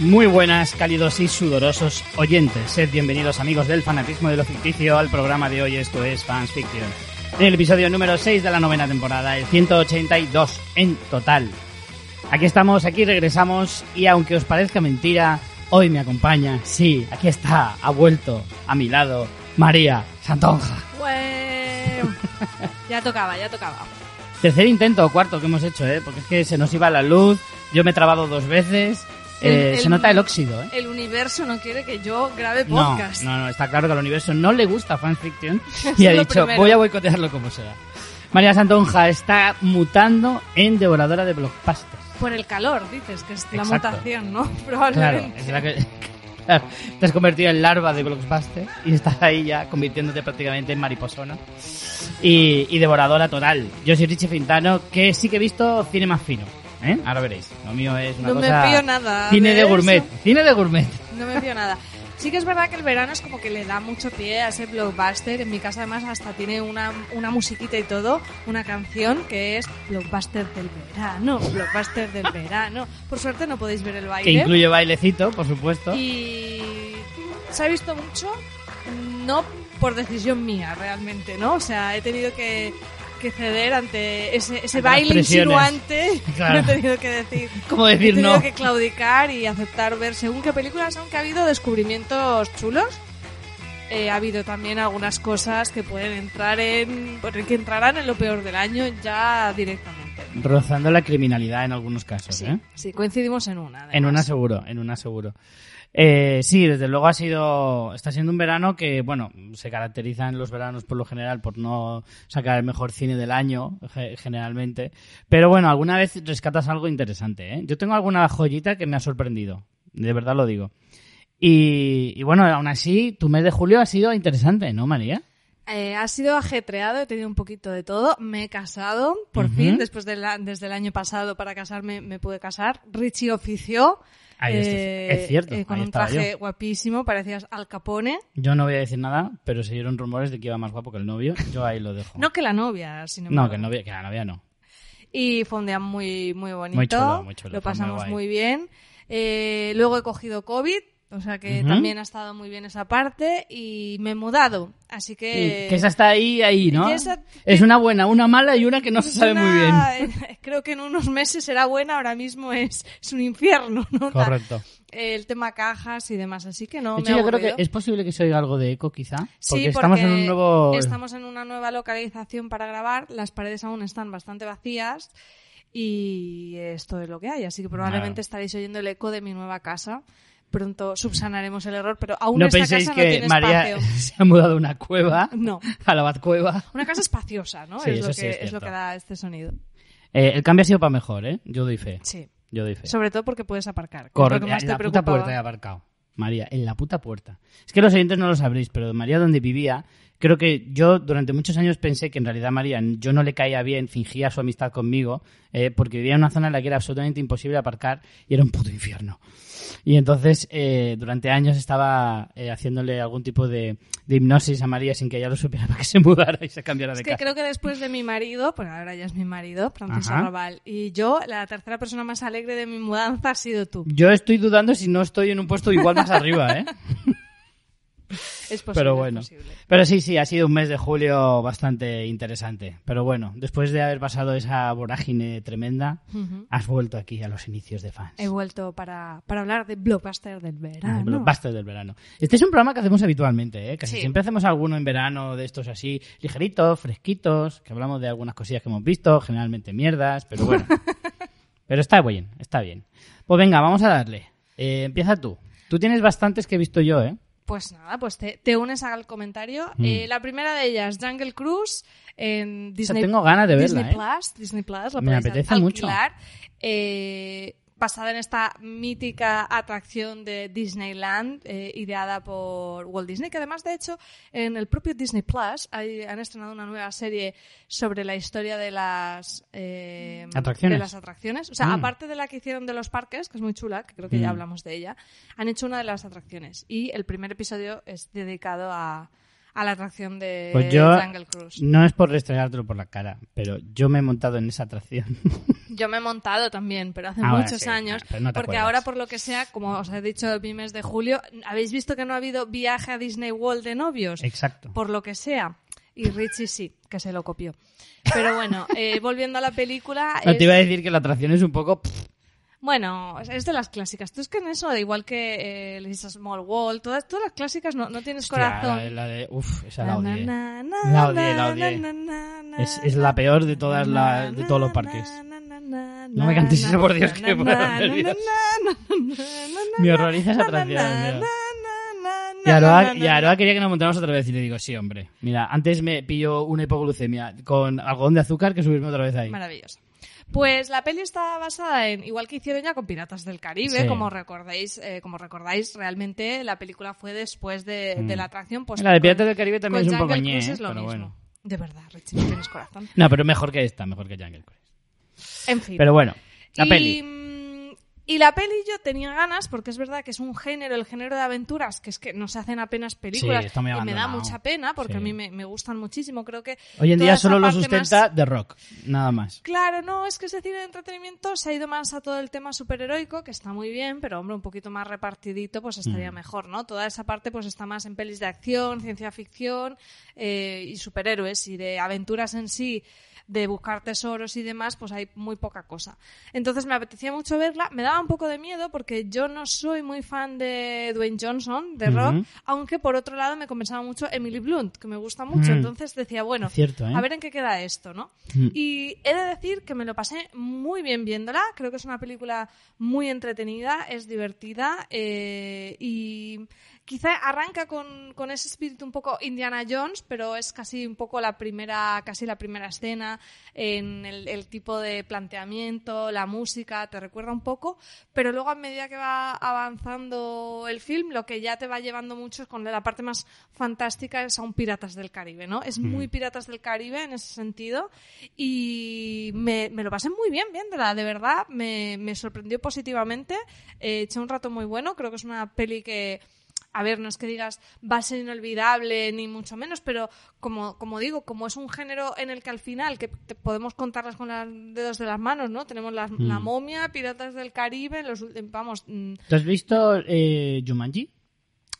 Muy buenas, cálidos y sudorosos oyentes. Sed bienvenidos, amigos del fanatismo de lo ficticio, al programa de hoy. Esto es Fans Fiction. En el episodio número 6 de la novena temporada, el 182 en total. Aquí estamos, aquí regresamos, y aunque os parezca mentira, hoy me acompaña, sí, aquí está, ha vuelto a mi lado, María Santonja. Bueno, ya tocaba, ya tocaba. Tercer intento o cuarto que hemos hecho, ¿eh? Porque es que se nos iba la luz, yo me he trabado dos veces. El- eh, el- se nota el óxido, ¿eh? El universo no quiere que yo grabe No, podcast. no, no, está claro que al universo no le gusta fanfiction y ha dicho, primero. voy a boicotearlo como sea. María Santonja está mutando en devoradora de blockbusters. Por el calor, dices, que es la Exacto. mutación, ¿no? Claro, Probablemente. es la que... claro, te has convertido en larva de blockbuster y estás ahí ya convirtiéndote prácticamente en mariposona y, y devoradora total. Yo soy Richie Fintano, que sí que he visto cine más fino. ¿Eh? Ahora veréis. Lo mío es una No me fío nada Cine de gourmet. Cine de gourmet. No me fío nada. Sí que es verdad que el verano es como que le da mucho pie a ese blockbuster. En mi casa además hasta tiene una, una musiquita y todo, una canción que es blockbuster del verano, blockbuster del verano. Por suerte no podéis ver el Que baile. incluye bailecito, por supuesto. Y se ha visto mucho, no por decisión mía realmente, ¿no? O sea, he tenido que, que ceder ante ese, baile insinuante. Claro. He tenido que decir. ¿Cómo He decir tenido no? que claudicar y aceptar ver según qué películas, aunque ha habido descubrimientos chulos. Eh, ha habido también algunas cosas que pueden entrar en. que entrarán en lo peor del año ya directamente. Rozando la criminalidad en algunos casos, Sí, ¿eh? sí, coincidimos en una. En una seguro, en una seguro. Eh, sí, desde luego ha sido, está siendo un verano que, bueno, se caracteriza en los veranos por lo general por no sacar el mejor cine del año, ge- generalmente. Pero bueno, alguna vez rescatas algo interesante, ¿eh? Yo tengo alguna joyita que me ha sorprendido, de verdad lo digo. Y, y bueno, aún así, tu mes de julio ha sido interesante, ¿no, María? Eh, ha sido ajetreado, he tenido un poquito de todo. Me he casado, por fin, después de la- desde el año pasado para casarme me pude casar. Richie ofició. Ahí eh, es cierto, eh, con ahí un traje yo. guapísimo, parecías Al Capone. Yo no voy a decir nada, pero se dieron rumores de que iba más guapo que el novio. Yo ahí lo dejo. No que la novia, sin No, que el novio, que la novia no. Y fue un día muy, muy bonito. Muy chulo, muy chulo, Lo muy pasamos guay. muy bien. Eh, luego he cogido COVID, o sea que también ha estado muy bien esa parte. Y me he mudado, así que... Y que esa está ahí, ahí, ¿no? esa- Es una buena, una mala y una que no se sabe muy bien. Creo que en unos meses será buena, ahora mismo es, es un infierno, ¿no? Correcto. El tema cajas y demás, así que no De me hecho, ha yo creo que es posible que se oiga algo de eco, quizá. Porque Sí, estamos en un nuevo... estamos en una nueva localización para grabar, las paredes aún están bastante vacías y esto es lo que hay, así que probablemente Claro. estaréis oyendo el eco de mi nueva casa. Pronto subsanaremos el error, pero aún No esta penséis casa no que tiene María espacio. se ha mudado a una cueva, No, a la Batcueva. una casa espaciosa, ¿no? Sí, es, lo sí que, es es lo que da este sonido. Eh, el cambio ha sido para mejor, ¿eh? Yo doy fe. Sí. Yo doy fe. Sobre todo porque puedes aparcar. Correcto. En te la puta puerta he aparcado. María, en la puta puerta. Es que los oyentes no lo sabréis, pero María donde vivía, creo que yo durante muchos años pensé que en realidad María yo no le caía bien, fingía su amistad conmigo, eh, porque vivía en una zona en la que era absolutamente imposible aparcar y era un puto infierno. Y entonces eh, durante años estaba eh, haciéndole algún tipo de, de hipnosis a María sin que ella lo supiera para que se mudara y se cambiara de Es que casa. creo que después de mi marido, pues ahora ya es mi marido, Francisco. Arrabal, y yo, la tercera persona más alegre de mi mudanza ha sido tú. Yo estoy dudando si no estoy en un puesto igual más arriba, ¿eh? Es posible, Pero es bueno. posible. Pero sí, sí, ha sido un mes de julio bastante interesante. Pero bueno, después de haber pasado esa vorágine tremenda, has vuelto aquí a los inicios de fans. He vuelto para, para hablar de Blockbuster del verano. El blockbuster del verano. Este es un programa que hacemos habitualmente, ¿eh? Casi Sí. siempre hacemos alguno en verano de estos así, ligeritos, fresquitos, que hablamos de algunas cosillas que hemos visto, generalmente mierdas, pero bueno. pero está bien, está bien. Pues venga, vamos a darle. Eh, empieza tú. Tú tienes bastantes que he visto yo, ¿eh? Pues nada, pues te, te unes al comentario. Mm. Eh, la primera de ellas, Jungle Cruise, en Disney, tengo ganas de verla, Disney ¿eh? Plus. Disney Plus, la Me apetece alquilar. Eh, basada en esta mítica atracción de Disneyland, eh, ideada por Walt Disney, que además, de hecho, en el propio Disney Plus hay- han estrenado una nueva serie sobre la historia de las eh, Atracciones. de las atracciones. O sea, Mm. aparte de la que hicieron de los parques, que es muy chula, que creo que ya Mm. hablamos de ella, han hecho una de las atracciones. Y el primer episodio es dedicado a, a la atracción de Pues yo, Jungle Cruise. no es por restregártelo por la cara, pero yo me he montado en esa atracción. Yo me he montado también, pero hace Ah, muchos sí, años. no porque acuerdas. ahora, por lo que sea, como os he dicho el mes de julio, ¿habéis visto que no ha habido viaje a Disney World de novios? Exacto. Por lo que sea. Y Richie sí, que se lo copió. Pero bueno, eh, volviendo a la película. No es- te iba a decir que la atracción es un poco... Bueno, es de las clásicas. Tú es que en eso, igual que eh, Lisa Small World, todas, todas las clásicas no, no tienes hostia, corazón. la, de- la de... Uf, esa la odié. La odié, la Es- la peor de todas las- de todos los parques. No me cantes eso, por Dios, que me horroriza esa atracción, Y Aroa, y Aroa quería que nos montáramos otra vez y le digo, sí, hombre. Mira, antes me pillo una hipoglucemia con algodón de azúcar que subirme otra vez ahí. Maravilloso. Pues la peli está basada en, igual que hicieron ya con Piratas del Caribe, Sí. como recordáis, eh, como recordáis, realmente la película fue después de, de la atracción. Pues La de con- Piratas del Caribe también es un poco ñe, ¿eh? es lo pero mismo. bueno. De verdad, Richie, no tienes corazón. No, pero mejor que esta, mejor que Jungle Cruise. En fin. Pero bueno, la y, peli. mm, Y la peli yo tenía ganas, porque es verdad que es un género, el género de aventuras, que es que no se hacen apenas películas. Sí, está muy y me da mucha pena, porque Sí. a mí me, me gustan muchísimo. Creo que. Hoy en día solo lo sustenta más- The Rock, nada más. Claro, no, es que ese cine de entretenimiento se ha ido más a todo el tema superheroico, que está muy bien, pero hombre, un poquito más repartidito, pues estaría Mm. mejor, ¿no? Toda esa parte pues está más en pelis de acción, ciencia ficción eh, y superhéroes y de aventuras en sí, de buscar tesoros y demás, pues hay muy poca cosa. Entonces me apetecía mucho verla, me daba un poco de miedo porque yo no soy muy fan de Dwayne Johnson, de Rock, aunque por otro lado me compensaba mucho Emily Blunt, que me gusta mucho, Mm. entonces decía, bueno, cierto, ¿eh? a ver en qué queda esto, ¿no? Mm. Y he de decir que me lo pasé muy bien viéndola. Creo que es una película muy entretenida, es divertida eh, y quizá arranca con, con ese espíritu un poco Indiana Jones, pero es casi un poco la primera, casi la primera escena en el, el tipo de planteamiento, la música, te recuerda un poco, pero luego a medida que va avanzando el film, lo que ya te va llevando mucho es con la parte más fantástica es a un Piratas del Caribe, ¿no? Es muy Piratas del Caribe en ese sentido y me, me lo pasé muy bien viéndola, de verdad, me, me sorprendió positivamente, eh, eché un rato muy bueno, creo que es una peli que a ver, no es que digas va a ser inolvidable ni mucho menos, pero como, como digo, como es un género en el que al final, que te- podemos contarlas con los dedos de las manos, ¿no? Tenemos las- la momia, Piratas del Caribe, los vamos, mm, ¿Tú has visto eh, Jumanji?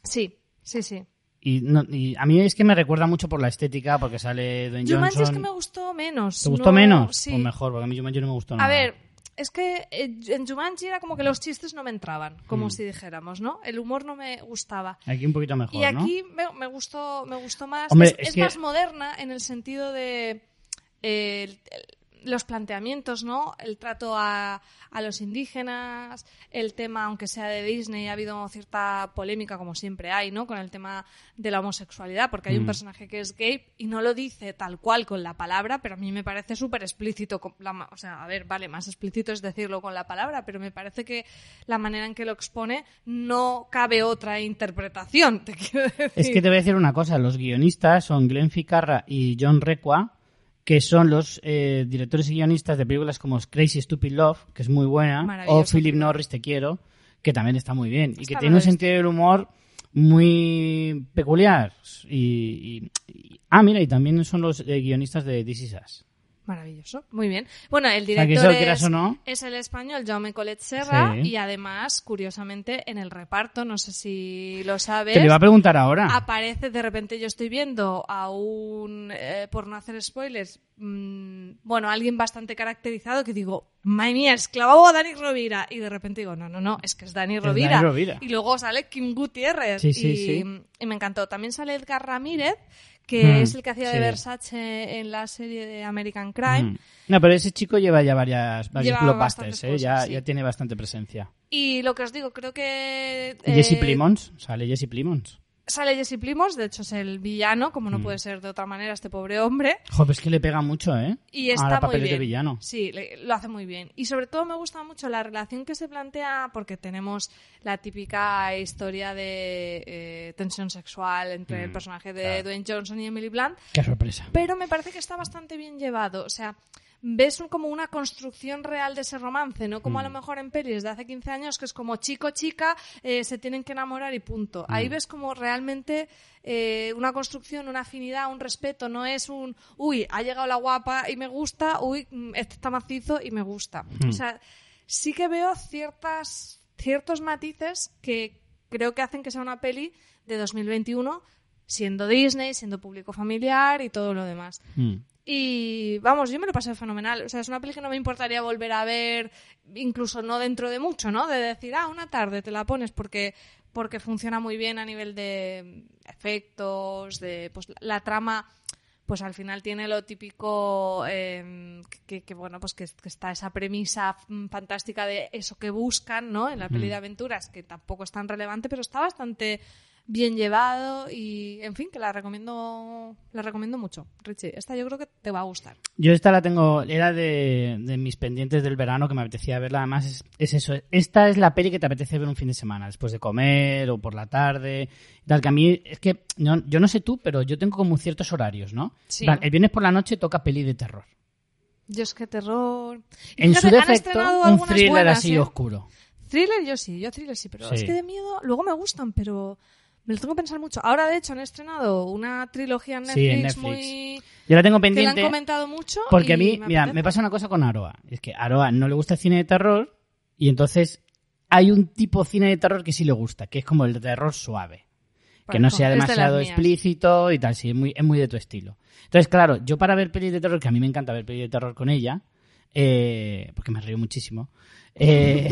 sí, sí, sí. Y, no- y a mí es que me recuerda mucho por la estética, porque sale Dwayne Jumanji Johnson. es que me gustó menos. ¿Te gustó no- menos? Sí. Pues mejor, porque a mí Jumanji no me gustó A nada. ver, es que eh, en Jumanji era como que los chistes no me entraban, como Mm. si dijéramos, ¿no? El humor no me gustaba. Aquí un poquito mejor, Y ¿no? aquí me, me gustó me gustó más. Hombre, es es es que- más moderna en el sentido de eh, el- el- los planteamientos, ¿no? El trato a, a los indígenas, el tema, aunque sea de Disney, ha habido cierta polémica, como siempre hay, ¿no? Con el tema de la homosexualidad, porque hay un Mm. personaje que es gay y no lo dice tal cual con la palabra, pero a mí me parece súper explícito. con la o sea, a ver, vale, más explícito es decirlo con la palabra, pero me parece que la manera en que lo expone no cabe otra interpretación, te quiero decir. Es que te voy a decir una cosa, los guionistas son Glenn Ficarra y John Requa, que son los eh, directores y guionistas de películas como Crazy Stupid Love, que es muy buena, o Philip. Norris Te Quiero, que también está muy bien, y que tiene un sentido del humor muy peculiar. Y, y- y- ah, mira, y también son los eh, guionistas de This Is Us. Maravilloso, muy bien. Bueno, el O sea, que director es, o no, es el español Jaume Colet Serra Sí. y además, curiosamente, en el reparto, no sé si lo sabes, te lo iba a preguntar ahora. aparece de repente, yo estoy viendo a un, eh, por no hacer spoilers, mm, bueno, alguien bastante caracterizado que digo, madre mía, es clavado a Dani Rovira. Y de repente digo, no, no, no, es que es Dani Rovira. Dani Rovira. Y luego sale Kim Gutiérrez. Sí, sí, y, sí. y me encantó. También sale Edgar Ramírez, que Mm, es el que hacía de. Versace en la serie de American Crime. Mm. No, pero ese chico lleva ya varias, varios blockbusters, ¿eh? ya, cosas, sí. ya tiene bastante presencia. Y lo que os digo, creo que... Y Jesse eh, Plimons, sale Jesse Plimons. Sale Jesse Plimos, de hecho es el villano, como no Mm. puede ser de otra manera este pobre hombre. Joder, es que le pega mucho, ¿eh? Y está muy bien. de villano. Sí, le- lo hace muy bien. Y sobre todo me gusta mucho la relación que se plantea, porque tenemos la típica historia de eh, tensión sexual entre el Mm, personaje de claro. Dwayne Johnson y Emily Blunt, Qué sorpresa. pero me parece que está bastante bien llevado. O sea, ves como una construcción real de ese romance, no como a Mm. lo mejor en pelis de hace 15 años, que es como chico-chica, eh, se tienen que enamorar y punto. Ahí Mm. ves como realmente eh, una construcción, una afinidad, un respeto. No es un, uy, ha llegado la guapa y me gusta, uy, mm, este está macizo y me gusta. Mm. O sea, sí que veo ciertas, ciertos matices que creo que hacen que sea una peli de 2021 siendo Disney, siendo público familiar y todo lo demás. Mm. Y vamos, yo me lo pasé fenomenal. O sea, es una peli que no me importaría volver a ver, incluso no dentro de mucho, ¿no? De decir, ah, una tarde te la pones porque, porque funciona muy bien a nivel de efectos, de pues la trama. Pues al final tiene lo típico eh, que, que, bueno, pues que, que está esa premisa fantástica de eso que buscan, ¿no? En la peli de aventuras, que tampoco es tan relevante, pero está bastante bien llevado y en fin que la recomiendo la recomiendo mucho Richie esta yo creo que te va a gustar Yo esta la tengo, era de, de mis pendientes del verano que me apetecía verla. Además, es, es eso. Esta es la peli que te apetece ver un fin de semana, después de comer o por la tarde. Tal, que a mí, es que no- yo no sé tú, pero yo tengo como ciertos horarios, ¿no? Sí. El viernes por la noche toca peli de terror. es que terror En su fíjate, defecto, un thriller buenas, así ¿eh? oscuro. thriller yo sí yo thriller sí pero Sí. es que de miedo luego me gustan pero me lo tengo que pensar mucho ahora de hecho han estrenado una trilogía en Sí, Netflix, en Netflix. muy Yo la tengo que la han pendiente comentado mucho porque y a mí, me mira, apetece. me pasa una cosa con Aroa. Es que a Aroa no le gusta el cine de terror y entonces hay un tipo de cine de terror que sí le gusta, que es como el de terror suave. que Bueno, no sea de demasiado explícito y tal, sí, es muy, es muy de tu estilo. Entonces, claro, yo para ver pelis de terror, que a mí me encanta ver pelis de terror con ella, eh, porque me río muchísimo, eh,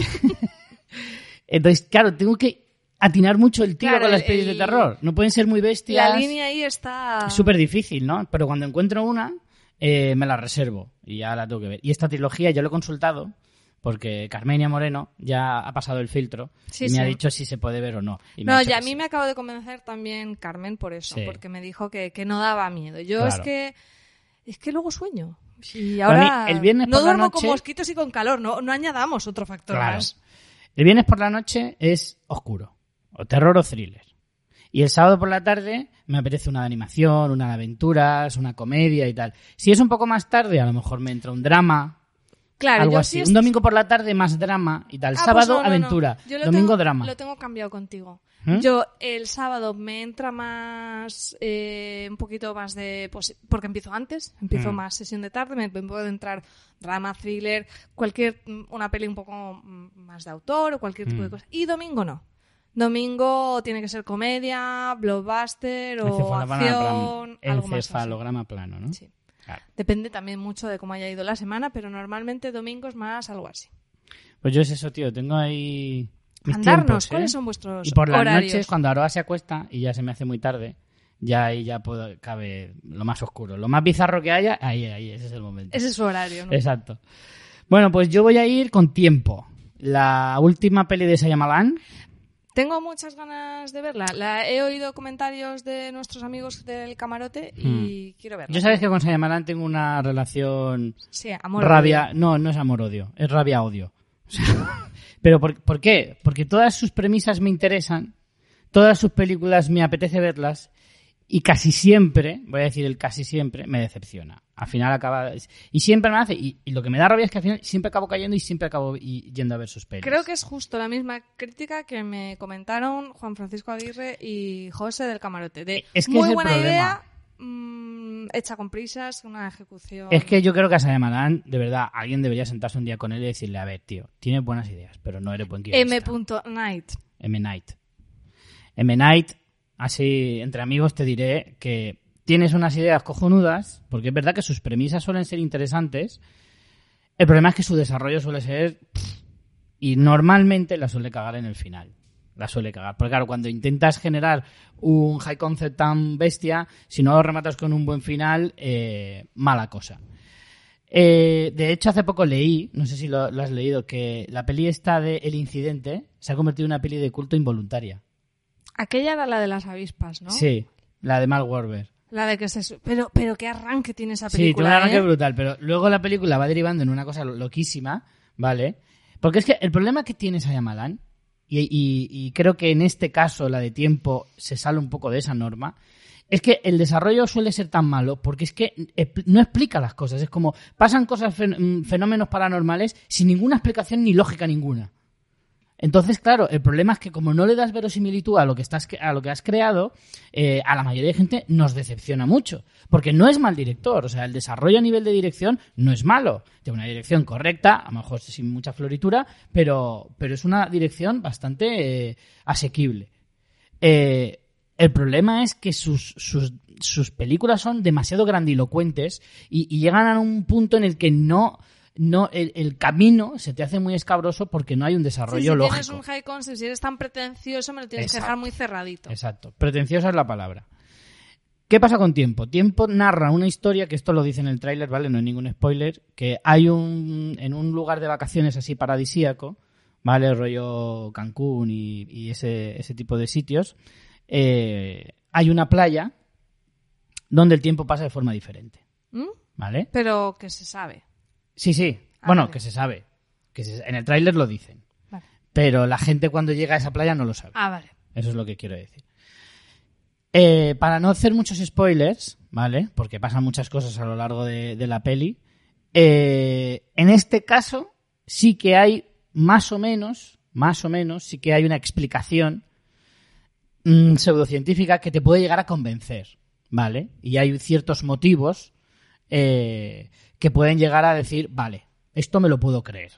entonces, claro, tengo que atinar mucho el tiro Claro, con las el- pelis de terror. No pueden ser muy bestias. la línea ahí está Es súper difícil, ¿no? Pero cuando encuentro una, eh, me la reservo y ya la tengo que ver. Y esta trilogía yo lo he consultado porque Carmenia Moreno ya ha pasado el filtro Sí, y me ha dicho si se puede ver o no. Y No, y a mí sí. me acabo de convencer también Carmen por eso, porque me dijo que, que no daba miedo. Yo es que es que luego sueño. Y mí, ahora el viernes no por la duermo con noche- mosquitos y con calor, no, no añadamos otro factor Claro. más. El viernes por la noche es oscuro, o terror o thriller. Y el sábado por la tarde me apetece una de animación, una de aventuras, una comedia y tal. Si es un poco más tarde, a lo mejor me entra un drama, Claro, algo yo así. sí es- Un domingo por la tarde más drama y tal. Ah, pues sábado, no, no, no. aventura. Yo lo Domingo, tengo- drama. Lo tengo cambiado contigo. ¿Eh? Yo el sábado me entra más, eh, un poquito más de, pues, porque empiezo antes, empiezo Mm. más sesión de tarde, me, me puede entrar drama, thriller, cualquier, mm, una peli un poco mm, más de autor o cualquier tipo de cosa. Y domingo no. Domingo tiene que ser comedia, blockbuster o acción, plano. algo más. así. Plano, ¿no? Sí. Claro. Depende también mucho de cómo haya ido la semana, pero normalmente domingo es más algo así. Pues yo es eso, tío. Tengo ahí. Mis Mandarnos, tiempos, ¿eh? ¿cuáles son vuestros Y por las horarios? noches, cuando Aroa se acuesta y ya se me hace muy tarde, ya ahí ya puedo, cabe lo más oscuro. Lo más bizarro que haya, ahí, ahí, ese es el momento. Ese es su horario, ¿no? Exacto. Bueno, pues yo voy a ir con tiempo. La última peli de Shyamalan, Tengo muchas ganas de verla. La, he oído comentarios de nuestros amigos del camarote y quiero verla. Hmm. Yo sabes que con Shyamalan tengo una relación Sí, amor. rabia, no, no es amor-odio, es rabia-odio. O sea, Pero ¿por, por qué? Porque todas sus premisas me interesan, todas sus películas me apetece verlas y casi siempre, voy a decir el casi siempre, me decepciona. Al final acaba... Y siempre me hace... Y, y lo que me da rabia es que al final siempre acabo cayendo y siempre acabo y- yendo a ver sus pelis. Creo que es justo la misma crítica que me comentaron Juan Francisco Aguirre y José del camarote. De Es que muy es buena problema. idea, mm, hecha con prisas, una ejecución. Es que yo creo que a Shyamalan, de verdad, alguien debería sentarse un día con él y decirle, a ver, tío, tienes buenas ideas, pero no eres buen guionista. M. Night. M. Night. M. Night, así entre amigos te diré que tienes unas ideas cojonudas, porque es verdad que sus premisas suelen ser interesantes. El problema es que su desarrollo suele ser... y normalmente la suele cagar en el final. La suele cagar. Porque claro, cuando intentas generar un high concept tan bestia, si no lo rematas con un buen final, eh, mala cosa. Eh, de hecho, hace poco leí, no sé si lo, lo has leído, que la peli esta de El Incidente se ha convertido en una peli de culto involuntaria. Aquella era la de las avispas, ¿no? Sí, la de Mark Wahlberg. La de que se... Pero, pero qué arranque tiene esa Sí, tiene película, un arranque ¿eh? brutal, pero luego la película va derivando en una cosa lo- loquísima, ¿vale? Porque es que el problema que tiene Shyamalan, y, y, y creo que en este caso la de tiempo se sale un poco de esa norma, es que el desarrollo suele ser tan malo porque es que no explica las cosas. Es como pasan cosas, mm, fenómenos paranormales sin ninguna explicación ni lógica ninguna. Entonces, claro, el problema es que como no le das verosimilitud a lo que estás a lo que has creado, eh, a la mayoría de gente nos decepciona mucho, porque no es mal director, o sea, el desarrollo a nivel de dirección no es malo, tiene una dirección correcta, a lo mejor sin mucha floritura, pero pero es una dirección bastante eh, asequible. Eh, el problema es que sus, sus, sus películas son demasiado grandilocuentes y, y llegan a un punto en el que no, no el, el camino se te hace muy escabroso porque no hay un Sí, desarrollo si lógico. tienes un high concept, si eres tan pretencioso, me lo tienes que dejar muy cerradito. Exacto. Pretenciosa es la palabra. ¿Qué pasa con Tiempo? Tiempo narra una historia, que esto lo dice en el tráiler, ¿vale? No hay ningún spoiler, que hay un, en un lugar de vacaciones así paradisíaco, ¿vale? Rollo Cancún y, y ese, ese tipo de sitios, eh, hay una playa donde el tiempo pasa de forma diferente, ¿Mm? ¿vale? Pero que se sabe. Sí, sí. Ah, bueno, vale. que se sabe. Que se- en el tráiler lo dicen. Vale. Pero la gente cuando llega a esa playa no lo sabe. Ah, vale. Eso es lo que quiero decir. Eh, para no hacer muchos spoilers, ¿vale? Porque pasan muchas cosas a lo largo de, de la peli. eh, en este caso, sí que hay más o menos, más o menos, sí que hay una explicación mm, pseudocientífica que te puede llegar a convencer, ¿vale? Y hay ciertos motivos eh, que pueden llegar a decir, vale, esto me lo puedo creer.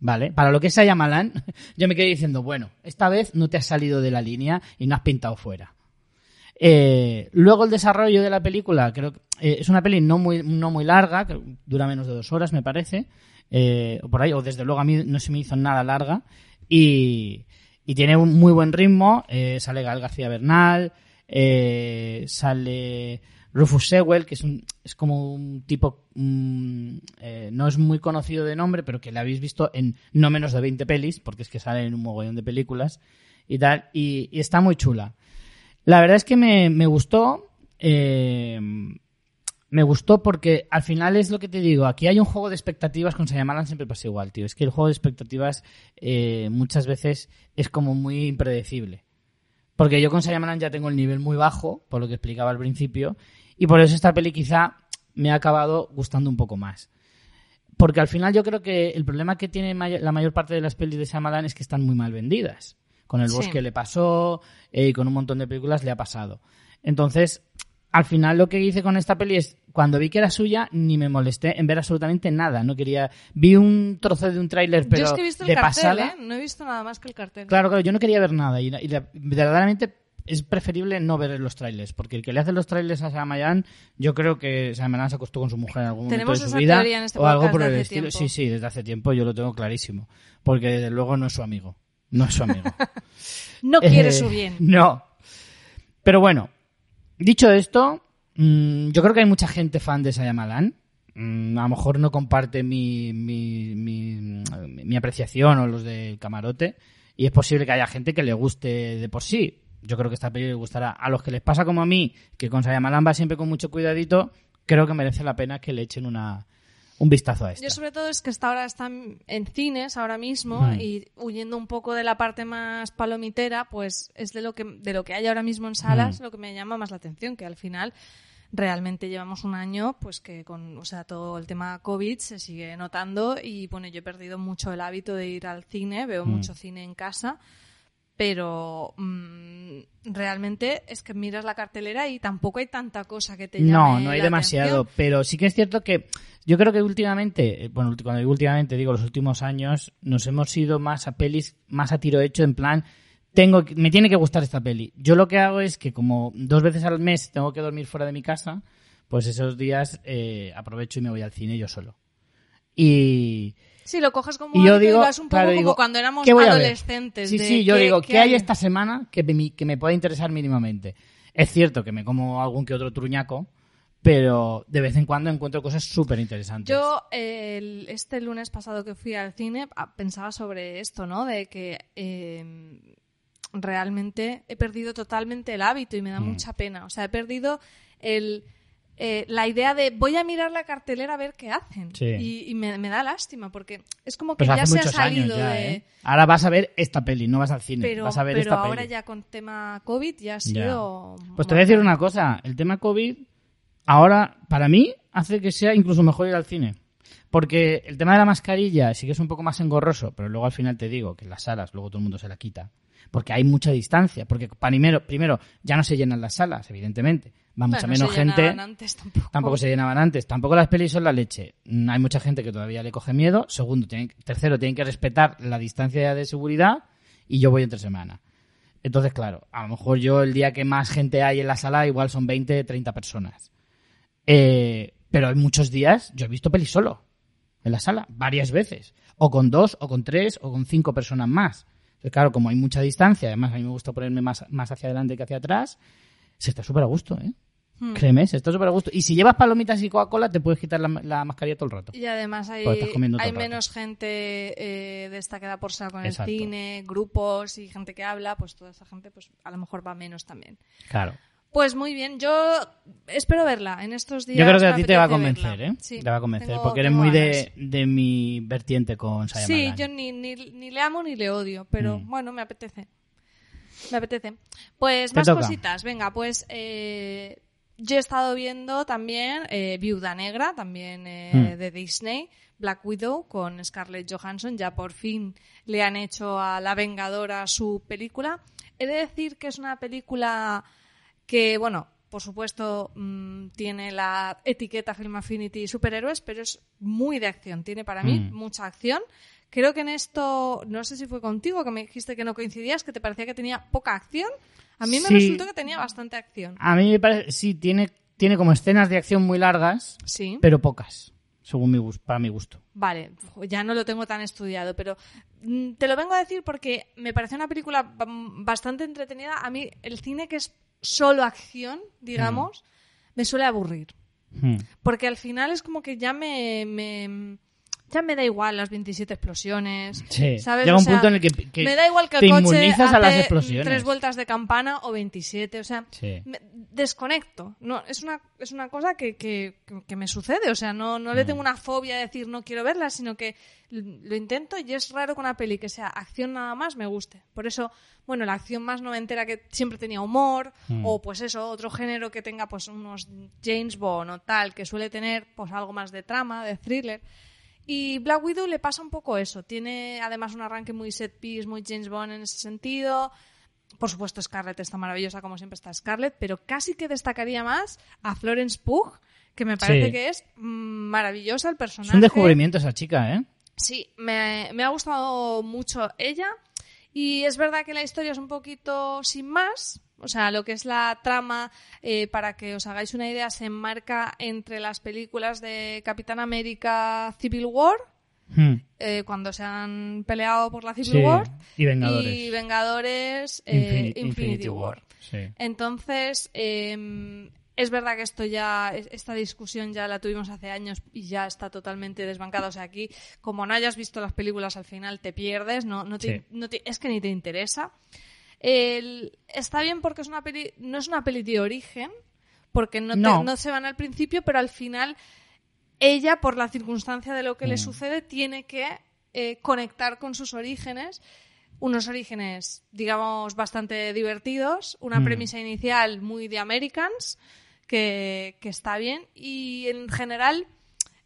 ¿Vale? Para lo que es Shyamalan, yo me quedé diciendo, bueno, esta vez no te has salido de la línea y no has pintado fuera. Eh, luego el desarrollo de la película, creo que eh, es una peli no muy, no muy larga, que dura menos de dos horas, me parece, eh, o por ahí, o desde luego a mí no se me hizo nada larga, y, y tiene un muy buen ritmo, sale Gal García Bernal, sale Rufus Sewell, que es, un, es como un tipo, mm, eh, no es muy conocido de nombre, pero que le habéis visto en no menos de 20 pelis, porque es que sale en un mogollón de películas y tal, y, está muy chula. La verdad es que me, me gustó, eh, me gustó porque al final es lo que te digo, aquí hay un juego de expectativas con Shyamalan siempre pasa igual, tío. Es que el juego de expectativas eh, muchas veces es como muy impredecible. Porque yo con Shyamalan ya tengo el nivel muy bajo, por lo que explicaba al principio, y por eso esta peli quizá me ha acabado gustando un poco más. Porque al final yo creo que el problema que tiene la mayor parte de las pelis de Shyamalan es que están muy mal vendidas. Con el Sí. bosque le pasó eh, y con un montón de películas le ha pasado. Entonces, al final lo que hice con esta peli es, cuando vi que era suya, ni me molesté en ver absolutamente nada. No quería... Vi un trozo de un tráiler, pero Yo es que he visto el de cartel, pasada... ¿eh? No he visto nada más que el cartel. Claro, claro, yo no quería ver nada y, y verdaderamente es preferible no ver los trailers, porque el que le hace los trailers a Shyamalan, yo creo que Shyamalan se acostó con su mujer en algún momento Tenemos de su vida teoría en este o algo por el estilo. tiempo. Sí, sí, desde hace tiempo yo lo tengo clarísimo, porque desde luego no es su amigo, no es su amigo. No quiere Eh, su bien. No. Pero bueno, dicho esto, mm, yo creo que hay mucha gente fan de Shyamalan. Mm, a lo mejor no comparte mi, mi, mi, mi apreciación o los del camarote. Y es posible que haya gente que le guste de por sí. Yo creo que esta película le gustará. A los que les pasa como a mí, que con Shyamalan va siempre con mucho cuidadito, creo que merece la pena que le echen una, un vistazo a esta. Yo sobre todo es que esta ahora están en cines ahora mismo Mm. y huyendo un poco de la parte más palomitera, pues es de lo que de lo que hay ahora mismo en salas Mm. lo que me llama más la atención, que al final realmente llevamos un año pues que con o sea todo el tema COVID se sigue notando y bueno yo he perdido mucho el hábito de ir al cine veo Mm. mucho cine en casa pero mm, realmente es que miras la cartelera y tampoco hay tanta cosa que te No, llame no hay la demasiado, atención. pero sí que es cierto que yo creo que últimamente, eh, bueno, cuando digo últimamente digo los últimos años, nos hemos ido más a pelis, más a tiro hecho, en plan, tengo, que- me tiene que gustar esta peli. Yo lo que hago es que como dos veces al mes tengo que dormir fuera de mi casa, pues esos días eh, aprovecho y me voy al cine yo solo. Y, Sí, lo coges como y yo y un poco claro, como digo, cuando éramos adolescentes. Sí, de sí, yo qué- digo, qué ¿qué hay esta semana que me, que me pueda interesar mínimamente? Es cierto que me como algún que otro truñaco, pero de vez en cuando encuentro cosas súper interesantes. Yo eh, el- este lunes pasado que fui al cine ah, pensaba sobre esto, ¿no? De que eh, realmente he perdido totalmente el hábito y me da Mm. mucha pena. O sea, he perdido el, eh, la idea de voy a mirar la cartelera a ver qué hacen. Sí. Y, y me, me da lástima porque es como que Pues ya se ha salido ya, de... ¿eh? Ahora vas a ver esta peli, no vas al cine, Pero, vas a ver pero esta ahora peli. ya con tema COVID ya ha Ya. sido... Pues te voy a decir una cosa, el tema COVID ahora para mí hace que sea incluso mejor ir al cine. Porque el tema de la mascarilla sí que es un poco más engorroso, pero luego al final te digo que en las salas luego todo el mundo se la quita. Porque hay mucha distancia. Porque primero, primero ya no se llenan las salas, evidentemente. Va mucha menos se gente. antes tampoco. Tampoco se llenaban antes. Tampoco las pelis son la leche. Mm, Hay mucha gente que todavía le coge miedo. Segundo, tienen- tercero, tienen que respetar la distancia de seguridad. Y yo voy entre semana. Entonces, claro, a lo mejor yo el día que más gente hay en la sala, igual son 20, 30 personas. Eh, pero hay muchos días, yo he visto pelis solo en la sala, varias veces. O con dos, o con tres, o con cinco personas más. Entonces, claro, como hay mucha distancia, además a mí me gusta ponerme más, más hacia adelante que hacia atrás, se está súper a gusto, ¿eh? Hmm. Créeme, se está súper a gusto. Y si llevas palomitas y Coca-Cola, te puedes quitar la, la mascarilla todo el rato. Y además hay, hay menos gente eh, de esta que da por saco con Exacto. el cine, grupos y gente que habla, pues toda esa gente pues a lo mejor va menos también. Claro. Pues muy bien, yo espero verla en estos días. Yo creo que a ti te va a convencer, verla. ¿eh? Sí, te va a convencer, tengo- porque eres muy de, de mi vertiente con Sí, Sayamalan. yo ni, ni, ni le amo ni le odio, pero Mm. bueno, me apetece. Me apetece. Pues Te más toca. cositas. Venga, pues eh, yo he estado viendo también eh, Viuda Negra, también eh, Mm. de Disney, Black Widow con Scarlett Johansson. Ya por fin le han hecho a La Vengadora su película. He de decir que es una película que, bueno, por supuesto, mm, tiene la etiqueta Film Affinity superhéroes, pero es muy de acción. Tiene para mí Mm. mucha acción. Creo que en esto, no sé si fue contigo que me dijiste que no coincidías, que te parecía que tenía poca acción. A mí me Sí. resultó que tenía bastante acción. A mí me parece, sí, tiene, tiene como escenas de acción muy largas, Sí. pero pocas, según mi gusto, para mi gusto. Vale, ya no lo tengo tan estudiado, pero mm, te lo vengo a decir porque me pareció una película mm, bastante entretenida. A mí el cine que es solo acción, digamos, me suele aburrir. Hmm. Porque al final es como que ya me, me- ya me da igual las 27 explosiones. Sí. ¿sabes? Llega O un sea, punto en el que, que me da igual que te el coche inmunizas a las explosiones. tres vueltas de campana o 27. O sea, Sí. me desconecto. No, es una, es una cosa que, que, que me sucede. O sea, no, no le Mm. tengo una fobia de decir no quiero verla, sino que lo intento y es raro que una peli que sea acción nada más me guste. Por eso, bueno, la acción más noventera que siempre tenía humor, Mm. o pues eso, otro género que tenga pues unos James Bond o tal, que suele tener pues algo más de trama, de thriller. Y Black Widow le pasa un poco eso. Tiene además un arranque muy set piece, muy James Bond en ese sentido. Por supuesto, Scarlett está maravillosa, como siempre está Scarlett, pero casi que destacaría más a Florence Pugh, que me parece Sí. que es mm, maravillosa el personaje. Es un descubrimiento esa chica, ¿eh? Sí, me, me ha gustado mucho ella. Y es verdad que la historia es un poquito sin más. O sea, lo que es la trama, eh, para que os hagáis una idea, se enmarca entre las películas de Capitán América Civil War, Hmm. eh, cuando se han peleado por la Civil Sí. War, Y Vengadores. y Vengadores eh, Infini- Infinity, War. Sí. Entonces, eh, es verdad que esto ya, esta discusión ya la tuvimos hace años y ya está totalmente desbancada. O sea, aquí, como no hayas visto las películas al final, te pierdes, no, no te- Sí. no te- es que ni te interesa. El- está bien porque es una peli, no es una peli de origen, porque no, te- No. no se van al principio, pero al final ella, por la circunstancia de lo que le Mm. sucede, tiene que eh, conectar con sus orígenes. Unos orígenes, digamos, bastante divertidos, una Mm. premisa inicial muy de Americans, que, que está bien, y en general,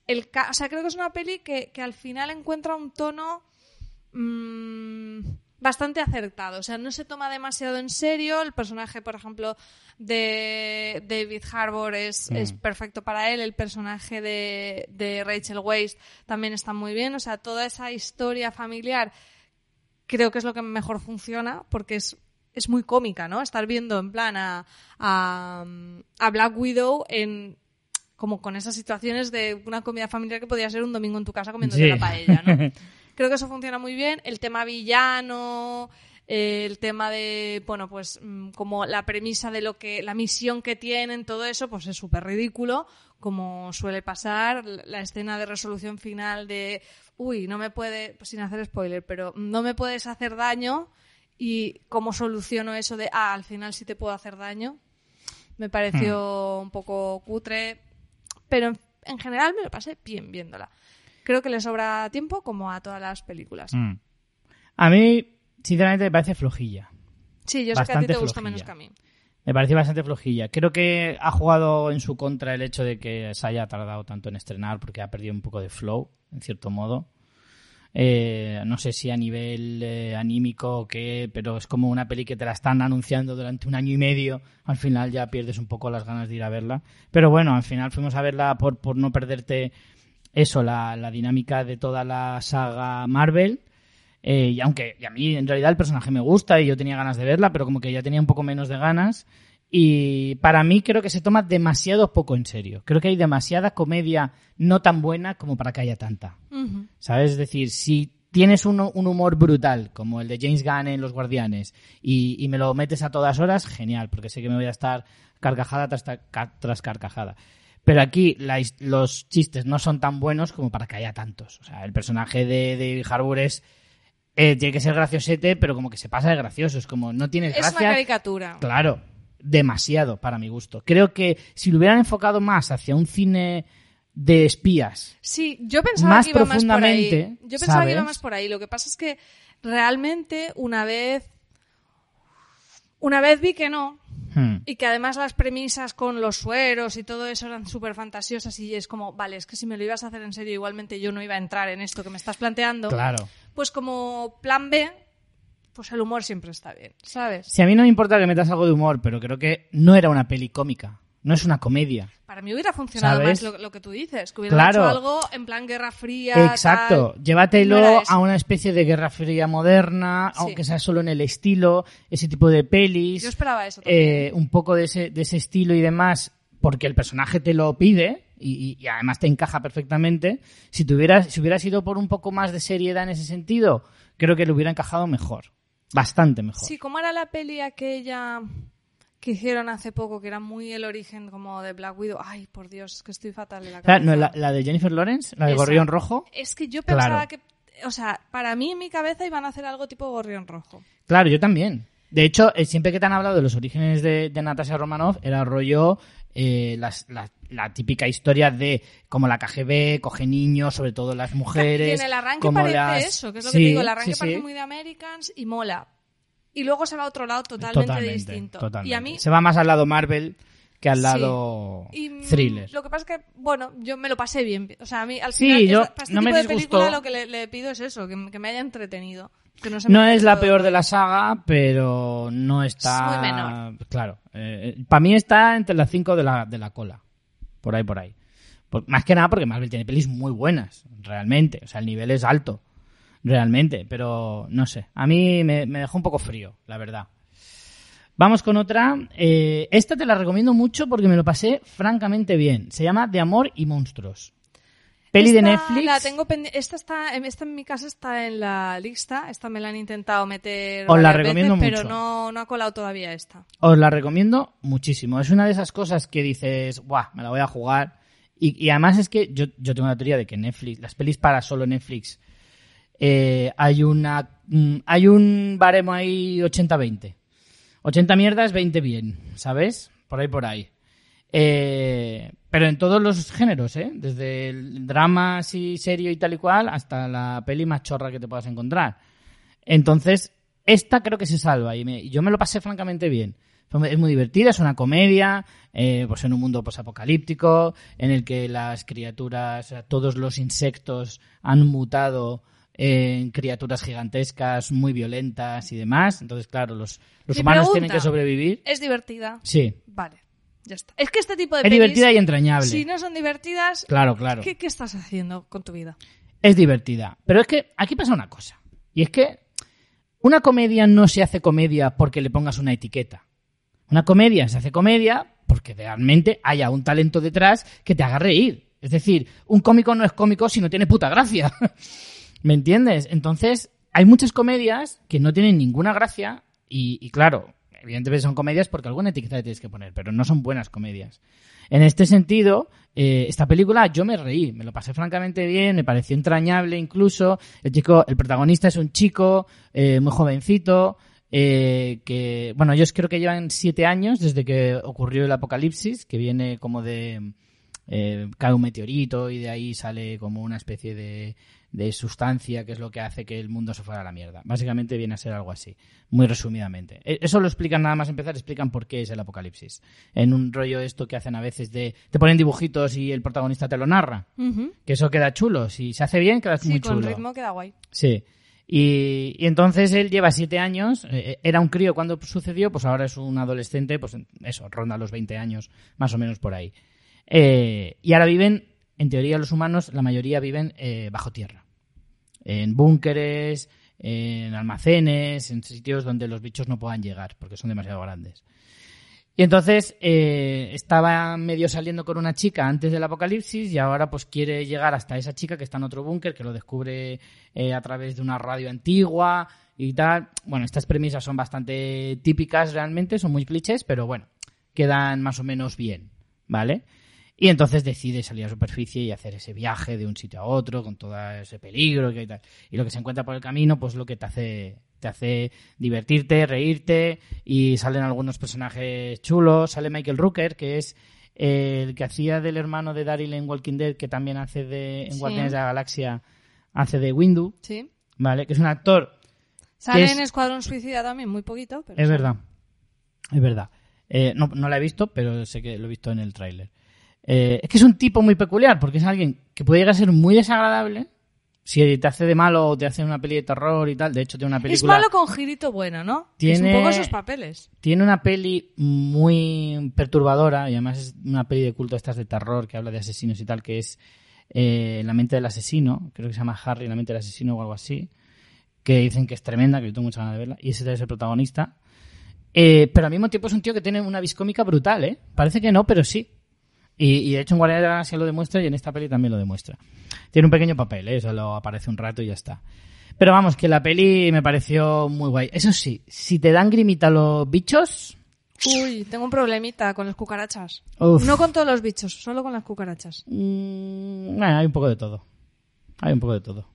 el o sea, creo que es una peli que, que al final encuentra un tono mm, bastante acertado. O sea, no se toma demasiado en serio. El personaje, por ejemplo, de David Harbour es, Mm. es perfecto para él. El personaje de, de Rachel Weisz también está muy bien. O sea, toda esa historia familiar creo que es lo que mejor funciona porque es, es muy cómica, ¿no? Estar viendo en plan a, a, a Black Widow en como con esas situaciones de una comida familiar que podía ser un domingo en tu casa comiéndote Sí. la paella, ¿no? Creo que eso funciona muy bien. El tema villano, el tema de, bueno, pues mm, como la premisa de lo que, la misión que tienen, todo eso, pues es súper ridículo, como suele pasar. La escena de resolución final de, uy, no me puede, sin hacer spoiler, pero no me puedes hacer daño y cómo soluciono eso de, ah, al final sí te puedo hacer daño. Me pareció un poco cutre, pero en general me lo pasé bien viéndola. Creo que le sobra tiempo como a todas las películas. Mm. A mí, sinceramente, me parece flojilla. Sí, yo sé que a ti Bastante te gusta flojilla. menos que a mí. Me parece bastante flojilla. Creo que ha jugado en su contra el hecho de que se haya tardado tanto en estrenar porque ha perdido un poco de flow, en cierto modo. Eh, no sé si a nivel eh, anímico o qué, pero es como una peli que te la están anunciando durante un año y medio. Al final ya pierdes un poco las ganas de ir a verla. Pero bueno, al final fuimos a verla por, por no perderte eso, la, la dinámica de toda la saga Marvel. Eh, y aunque y a mí en realidad el personaje me gusta y yo tenía ganas de verla, pero como que ya tenía un poco menos de ganas. Y para mí creo que se toma demasiado poco en serio. Creo que hay demasiada comedia no tan buena como para que haya tanta. ¿Sabes? Es decir, si tienes un, un humor brutal, como el de James Gunn en Los Guardianes, y, y me lo metes a todas horas, genial, porque sé que me voy a estar carcajada tras, tras carcajada. Pero aquí la los chistes no son tan buenos como para que haya tantos. O sea, el personaje de David Harbour es... eh, tiene que ser graciosete, pero como que se pasa de gracioso. Es como, no tienes Es una gracia. caricatura. Claro, demasiado para mi gusto. Creo que si lo hubieran enfocado más hacia un cine de espías, Sí, yo pensaba Más que iba más por ahí. Yo pensaba que iba más por ahí. Lo que pasa es que realmente una vez una vez vi que no hmm, y que además las premisas con los sueros y todo eso eran súper fantasiosas y es como, vale, es que si me lo ibas a hacer en serio igualmente yo no iba a entrar en esto que me estás planteando. claro. Pues como plan B, pues el humor siempre está bien, ¿sabes? Si a mí no me importa que metas algo de humor, pero creo que no era una peli cómica, no es una comedia. Para mí hubiera funcionado ¿Sabes? más lo, lo que tú dices, que hubiera Claro. hecho algo en plan Guerra Fría. Exacto, tal. llévatelo No a una especie de Guerra Fría moderna, Sí. aunque sea solo en el estilo, ese tipo de pelis. Yo esperaba eso también. eh, un poco de ese, de ese estilo y demás, porque el personaje te lo pide y, y- además te encaja perfectamente. Si, tuvieras, si hubiera sido por un poco más de seriedad en ese sentido, creo que le hubiera encajado mejor. Bastante mejor. Sí, como era la peli aquella que hicieron hace poco, que era muy el origen como de Black Widow. Ay, por Dios, es que estoy fatal de la cabeza. no, la, la de Jennifer Lawrence, la de Esa. Gorrión Rojo. Es que yo pensaba Claro. que, o sea, para mí en mi cabeza iban a hacer algo tipo Gorrión Rojo. Claro, yo también. De hecho, eh, siempre que te han hablado de los orígenes de, de Natasha Romanoff, era rollo eh, las- la, la típica historia de cómo la KGB coge niños, sobre todo las mujeres. Y en el arranque parece las- eso, que es lo Sí, que te digo, el arranque sí, parece sí. muy de Americans y mola. Y luego se va a otro lado totalmente, totalmente, distinto. totalmente. Y a mí Se va más al lado Marvel que al Sí. lado Y, mm, thriller. Lo que pasa es que, bueno, yo me lo pasé bien. O sea, a mí al Sí, final, yo- esta- para este no me tipo de disgustó. película lo que le, le pido es eso, que, que me haya entretenido. Que no, se me No es la peor de la saga, pero no está. Es muy menor. Claro. para mí está entre las cinco de la, de la cola. Por ahí, por ahí. Por- más que nada porque Marvel tiene pelis muy buenas, realmente. O sea, el nivel es alto, realmente. Pero no sé. A mí me, me dejó un poco frío, la verdad. Vamos con otra. Eh, esta te la recomiendo mucho porque me lo pasé francamente bien. Se llama De Amor y Monstruos. Peli de Netflix. La tengo esta está, esta en mi casa está en la lista. Esta me la han intentado meter. Os la recomiendo veces, mucho. Pero no, no ha colado todavía esta. Os la recomiendo muchísimo. Es una de esas cosas que dices, ¡guau! Me la voy a jugar. Y, y además es que yo, yo tengo una teoría de que Netflix, las pelis para solo Netflix, eh, hay una mm, hay un baremo ahí 80-20. 80 mierdas, 20 bien, ¿sabes? Por ahí, por ahí. Eh, pero en todos los géneros, ¿eh? Desde el drama así serio y tal y cual hasta la peli más chorra que te puedas encontrar. Entonces, esta creo que se salva y, me- yo me lo pasé francamente bien. Es muy divertida, es una comedia, eh, pues en un mundo posapocalíptico, en el que las criaturas, todos los insectos han mutado en criaturas gigantescas, muy violentas y demás. Entonces, claro, los, los Mi humanos tienen que sobrevivir. Es divertida. Sí, Vale, ya está. Es que este tipo de es pelis, divertida y entrañable. si no son divertidas, Claro, claro. ¿qué, qué estás haciendo con tu vida? Es divertida. Pero es que aquí pasa una cosa. Y es que una comedia no se hace comedia porque le pongas una etiqueta. Una comedia se hace comedia porque realmente haya un talento detrás que te haga reír. Es decir, un cómico no es cómico si no tiene puta gracia. ¿Me entiendes? Entonces, hay muchas comedias que no tienen ninguna gracia y, y claro, evidentemente son comedias porque alguna etiqueta le tienes que poner, pero no son buenas comedias. En este sentido, eh, esta película yo me reí, me lo pasé francamente bien, me pareció entrañable incluso. El chico, el protagonista es un chico eh, muy jovencito, eh, que, bueno, ellos creo que llevan siete años desde que ocurrió el apocalipsis, que viene como de, eh, cae un meteorito y de ahí sale como una especie de, de sustancia que es lo que hace que el mundo se fuera a la mierda. Básicamente viene a ser algo así, muy resumidamente. Eh, Eso lo explican nada más empezar, explican por qué es el apocalipsis. En un rollo esto que hacen a veces de te ponen dibujitos y el protagonista te lo narra. Que eso queda chulo, si se hace bien queda Sí, muy con chulo. ritmo queda guay. Sí. Y, y entonces él lleva siete años, eh, era un crío cuando sucedió, pues ahora es un adolescente, pues eso, ronda los 20 años, más o menos por ahí. Eh, y ahora viven, en teoría los humanos, la mayoría viven eh, bajo tierra. En búnkeres, en almacenes, en sitios donde los bichos no puedan llegar, porque son demasiado grandes. Y entonces eh, estaba medio saliendo con una chica antes del apocalipsis y ahora pues quiere llegar hasta esa chica que está en otro búnker, que lo descubre eh, a través de una radio antigua y tal. Bueno, estas premisas son bastante típicas realmente, son muy clichés, pero bueno, quedan más o menos bien, ¿vale? Y entonces decide salir a superficie y hacer ese viaje de un sitio a otro con todo ese peligro y tal. Y lo que se encuentra por el camino, pues lo que te hace, te hace divertirte, reírte y salen algunos personajes chulos. Sale Michael Rooker, que es el que hacía del hermano de Daryl en Walking Dead, que también hace de, en Sí. Guardianes de la Galaxia, hace de Windu, Sí. ¿vale? Que es un actor Sale es- en Escuadrón Suicida también, muy poquito. Pero es verdad. Es verdad. Eh, no, no la he visto, pero sé que lo he visto en el tráiler. Eh, es que es un tipo muy peculiar, porque es alguien que puede llegar a ser muy desagradable si te hace de malo o te hace una peli de terror y tal. De hecho, tiene una Es película... malo con girito bueno, ¿no? Tiene- Es un poco esos papeles. Tiene una peli muy perturbadora y además es una peli de culto estas de terror que habla de asesinos y tal, que es eh, La mente del asesino, creo que se llama Harry, La mente del asesino o algo así, que dicen que es tremenda, que yo tengo muchas ganas de verla, y ese es el protagonista. Eh, pero al mismo tiempo es un tío que tiene una viscómica brutal, ¿eh? Parece que no, pero sí. Y, y de hecho en Guardianes de la Galaxia lo demuestra y en esta peli también lo demuestra. Tiene un pequeño papel, ¿eh? Solo aparece un rato y ya está. Pero vamos, que la peli me pareció muy guay. Eso sí, si te dan grimita los bichos... Uy, tengo un problemita con las cucarachas. Uf. No con todos los bichos, solo con las cucarachas. Mm, bueno, hay un poco de todo. Hay un poco de todo.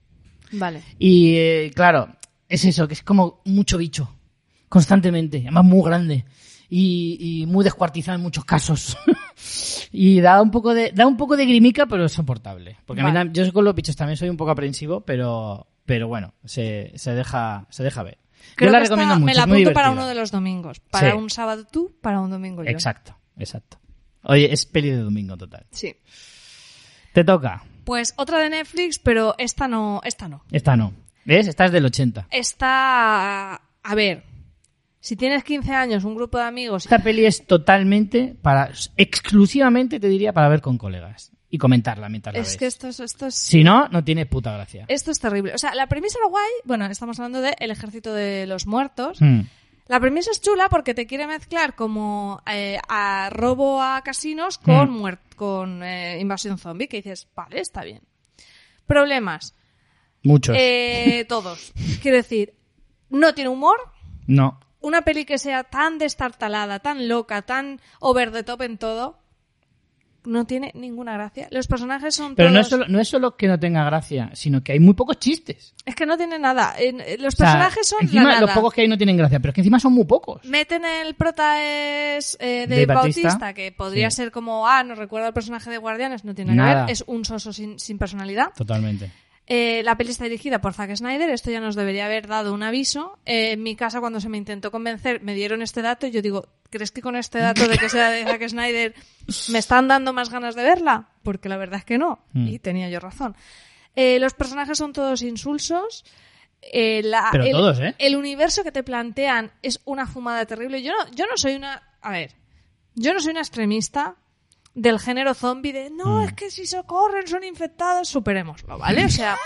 Vale. Y eh, claro, es eso, que es como mucho bicho. Constantemente. Además muy grande. Y, y muy descuartizado en muchos casos. y da un poco de, da un poco de grimica, pero es soportable. Porque a mí yo con los bichos también soy un poco aprensivo, pero, pero bueno, se, se deja, se deja ver. Creo yo la que esta recomiendo mucho. me la apunto para uno de los domingos. Para Sí. un sábado tú, para un domingo yo. Exacto, exacto. Oye, es peli de domingo total. Sí. Te toca. Pues otra de Netflix, pero esta no, esta no. Esta no. ¿Ves? Esta es del 80. Esta, a ver, si tienes 15 años, un grupo de amigos, Esta peli es totalmente para, exclusivamente te diría para ver con colegas y comentarla mientras la es ves. que esto es, esto es, Si no, no tiene puta gracia. esto es terrible. O sea, la premisa lo guay, bueno, estamos hablando de El Ejército de los Muertos. Hmm. La premisa es chula porque te quiere mezclar como eh, a robo a casinos con, Mm. muer- con eh, invasión zombie, que dices, vale, está bien. Problemas, Muchos. eh, todos. Quiero decir, no tiene humor. No. Una peli que sea tan destartalada, tan loca, tan over the top en todo, no tiene ninguna gracia. Los personajes son Pero no es, solo, no es solo que no tenga gracia, sino que hay muy pocos chistes. Es que no tiene nada. En- los O sea, personajes son encima la los pocos que hay no tienen gracia, pero es que encima son muy pocos. Meten el prota es eh, de Bautista, que podría Sí. ser como, ah, nos recuerda al personaje de Guardianes, no tiene nada, que ver, es un soso sin, sin personalidad. Totalmente. Eh, la peli está dirigida por Zack Snyder, esto ya nos debería haber dado un aviso. Eh, en mi casa, cuando se me intentó convencer, me dieron este dato y yo digo, ¿crees que con este dato de que sea de Zack Snyder me están dando más ganas de verla? Porque la verdad es que no, Mm. y tenía yo razón. Eh, los personajes son todos insulsos. La- Pero el, todos, ¿eh? el universo que te plantean es una fumada terrible. Yo no, yo no soy una. A ver, yo no soy una extremista del género zombie de no, Mm. es que si socorren son infectados, superémoslo, ¿vale? O sea,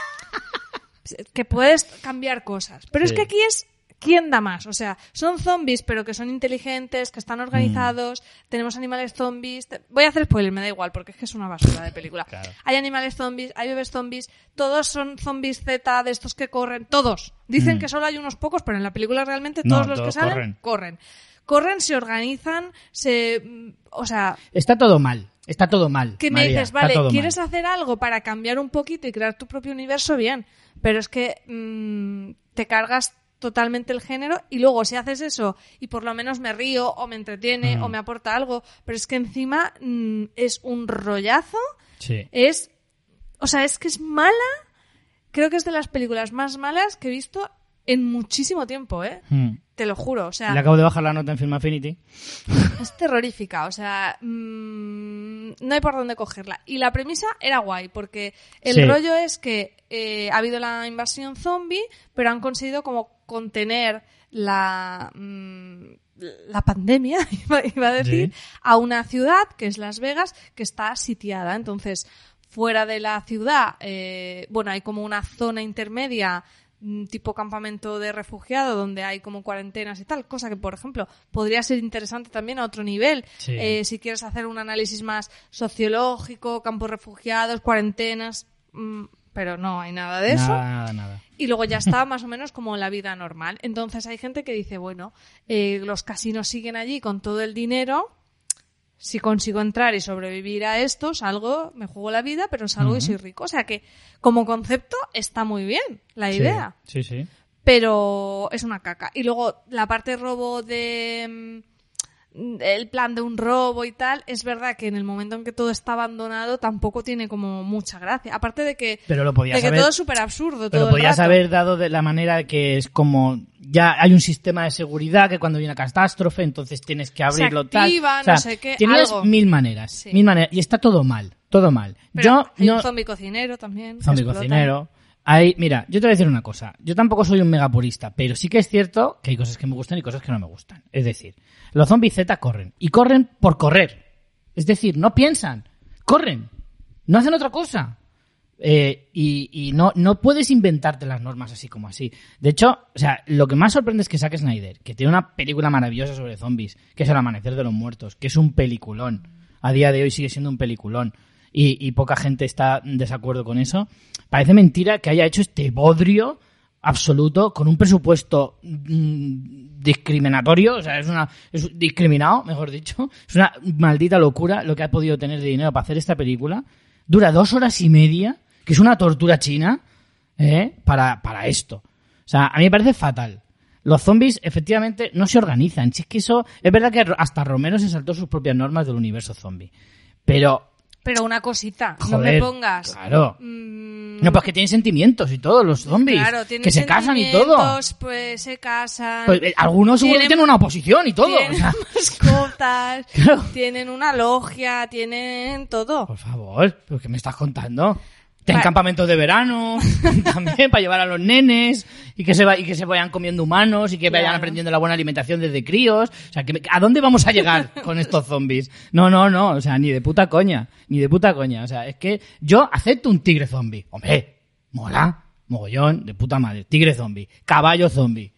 que puedes cambiar cosas. Pero es que aquí es quién da más. O sea, son zombies, pero que son inteligentes, que están organizados. Tenemos animales zombies. Te- Voy a hacer spoiler, me da igual, porque es que es una basura de película. Claro. Hay animales zombies, hay bebés zombies. Todos son zombies Z de estos que corren. Todos. Dicen Mm. que solo hay unos pocos, pero en la película realmente No, todos los todos que salen corren. corren. Corren, se organizan, se. mm, O sea, Está todo mal. Está todo mal. que me María, dices, vale, ¿quieres mal. hacer algo para cambiar un poquito y crear tu propio universo? Bien, pero es que mm, te cargas totalmente el género y luego si haces eso y por lo menos me río o me entretiene Mm. o me aporta algo, pero es que encima mm, es un rollazo, Sí. es, o sea, es que es mala, creo que es de las películas más malas que he visto en muchísimo tiempo, ¿eh? Mm. Te lo juro, o sea... Le acabo de bajar la nota en Film Affinity. Es terrorífica, o sea, mm, no hay por dónde cogerla. Y la premisa era guay, porque el Sí. rollo es que eh, ha habido la invasión zombie, pero han conseguido como contener la, mm, la pandemia, iba, iba a decir, Sí. a una ciudad, que es Las Vegas, que está sitiada. Entonces, fuera de la ciudad, eh, bueno, hay como una zona intermedia tipo campamento de refugiado donde hay como cuarentenas y tal, cosa que por ejemplo podría ser interesante también a otro nivel Sí. Eh, si quieres hacer un análisis más sociológico, campos refugiados, cuarentenas, mm, pero no hay nada de eso Nada, nada, nada. y luego ya está más o menos como la vida normal. Entonces hay gente que dice, bueno, eh, los casinos siguen allí con todo el dinero. Si consigo entrar y sobrevivir a esto, salgo, me juego la vida, pero salgo y soy rico. O sea que, como concepto, está muy bien la Sí, idea. Sí, sí. Pero es una caca. Y luego, la parte robo de. El plan de un robo y tal, es verdad que en el momento en que todo está abandonado tampoco tiene como mucha gracia. Aparte de que, Pero lo podías de que haber- todo es súper absurdo. Pero todo podías haber dado de la manera que es como ya hay un sistema de seguridad que cuando hay una catástrofe entonces tienes que abrirlo tal. activa, O sea, no sé qué, Tenías algo. mil maneras, Sí. mil maneras y está todo mal, todo mal. Pero yo hay no un zombie cocinero también. zombie cocinero. Hay, mira, yo te voy a decir una cosa. Yo tampoco soy un megapurista, pero sí que es cierto que hay cosas que me gustan y cosas que no me gustan. Es decir, los zombies Z corren. Y corren por correr. Es decir, no piensan. Corren. No hacen otra cosa. Eh, y y no, no puedes inventarte las normas así como así. De hecho, o sea, lo que más sorprende es que Zack Snyder, que tiene una película maravillosa sobre zombies, que es El Amanecer de los Muertos, que es un peliculón. A día de hoy sigue siendo un peliculón. Y, poca gente está en desacuerdo con eso. Parece mentira que haya hecho este bodrio absoluto con un presupuesto mm, discriminatorio, o sea, es una discriminado, mejor dicho, es una maldita locura lo que ha podido tener de dinero para hacer esta película. Dura dos horas y media, que es una tortura china, ¿eh? para, para esto. O sea, a mí me parece fatal. Los zombies efectivamente no se organizan. Si es que eso, es verdad que hasta Romero se saltó sus propias normas del universo zombie. Pero, Pero una cosita, no me pongas. Claro. mm, No, pues que tienen sentimientos y todo, los zombies. Claro, tienen que se casan y todo. sentimientos, Pues se casan. Pues, eh, algunos seguro que Tienen- tienen una oposición y todo. Tienen o sea, mascotas, Claro. tienen una logia, tienen todo. por favor, ¿pero ¿qué me estás contando? Vale. campamentos de verano también para llevar a los nenes y que se va, y que se vayan comiendo humanos y que vayan aprendiendo la buena alimentación desde críos. O sea, que ¿a dónde vamos a llegar con estos zombies? No, no, no, o sea, ni de puta coña, ni de puta coña. O sea, es que yo acepto un tigre zombie. Hombre, mola, mogollón, de puta madre. Tigre zombie, caballo zombie.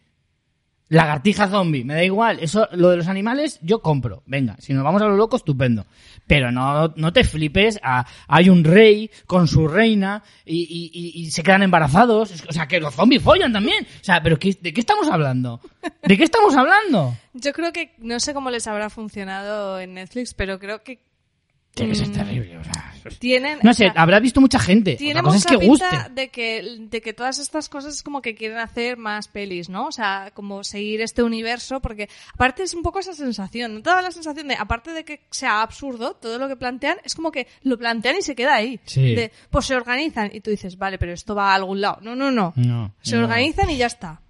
Lagartija zombie, me da igual. Eso, lo de los animales, yo compro. Venga, si nos vamos a lo loco, estupendo. Pero no, no te flipes a, hay un rey con su reina y, y- se quedan embarazados. O sea, que los zombies follan también. O sea, pero ¿qué- ¿de qué estamos hablando? ¿De qué estamos hablando? Yo creo que, no sé cómo les habrá funcionado en Netflix, pero creo que Tiene que ser Mm. terrible. O sea, tienen... no o sé, sea, habrá visto mucha gente. Tiene cosa es mucha que guste. de que, de que todas estas cosas es como que quieren hacer más pelis, ¿no? O sea, como seguir este universo, porque aparte es un poco esa sensación, ¿no? Toda la sensación de, aparte de que sea absurdo, todo lo que plantean, es como que lo plantean y se queda ahí. Sí. De, pues se organizan y tú dices, vale, pero esto va a algún lado. No, no, no. No, se no. organizan y ya está.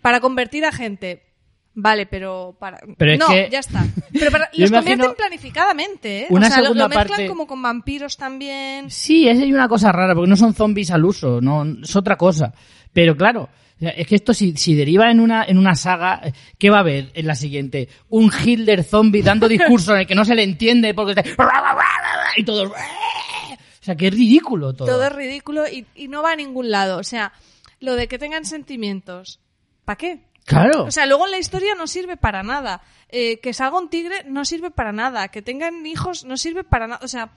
Para convertir a gente Vale, pero para... Pero es no, que- ya está. Pero para- los convierten planificadamente, ¿eh? una o sea, lo- segunda lo, mezclan parte- como con vampiros también. Sí, es hay una cosa rara, porque no son zombies al uso, no, es otra cosa. Pero claro, es que esto si, si deriva en una, en una saga, ¿qué va a haber en la siguiente? Un Hitler zombie dando discurso en el que no se le entiende porque está... y todos... O sea, que es ridículo todo. Todo es ridículo y, y no va a ningún lado. O sea, lo de que tengan sentimientos, ¿para qué? Claro. O sea, luego en la historia no sirve para nada. Eh, que salga un tigre no sirve para nada. Que tengan hijos no sirve para nada. O sea,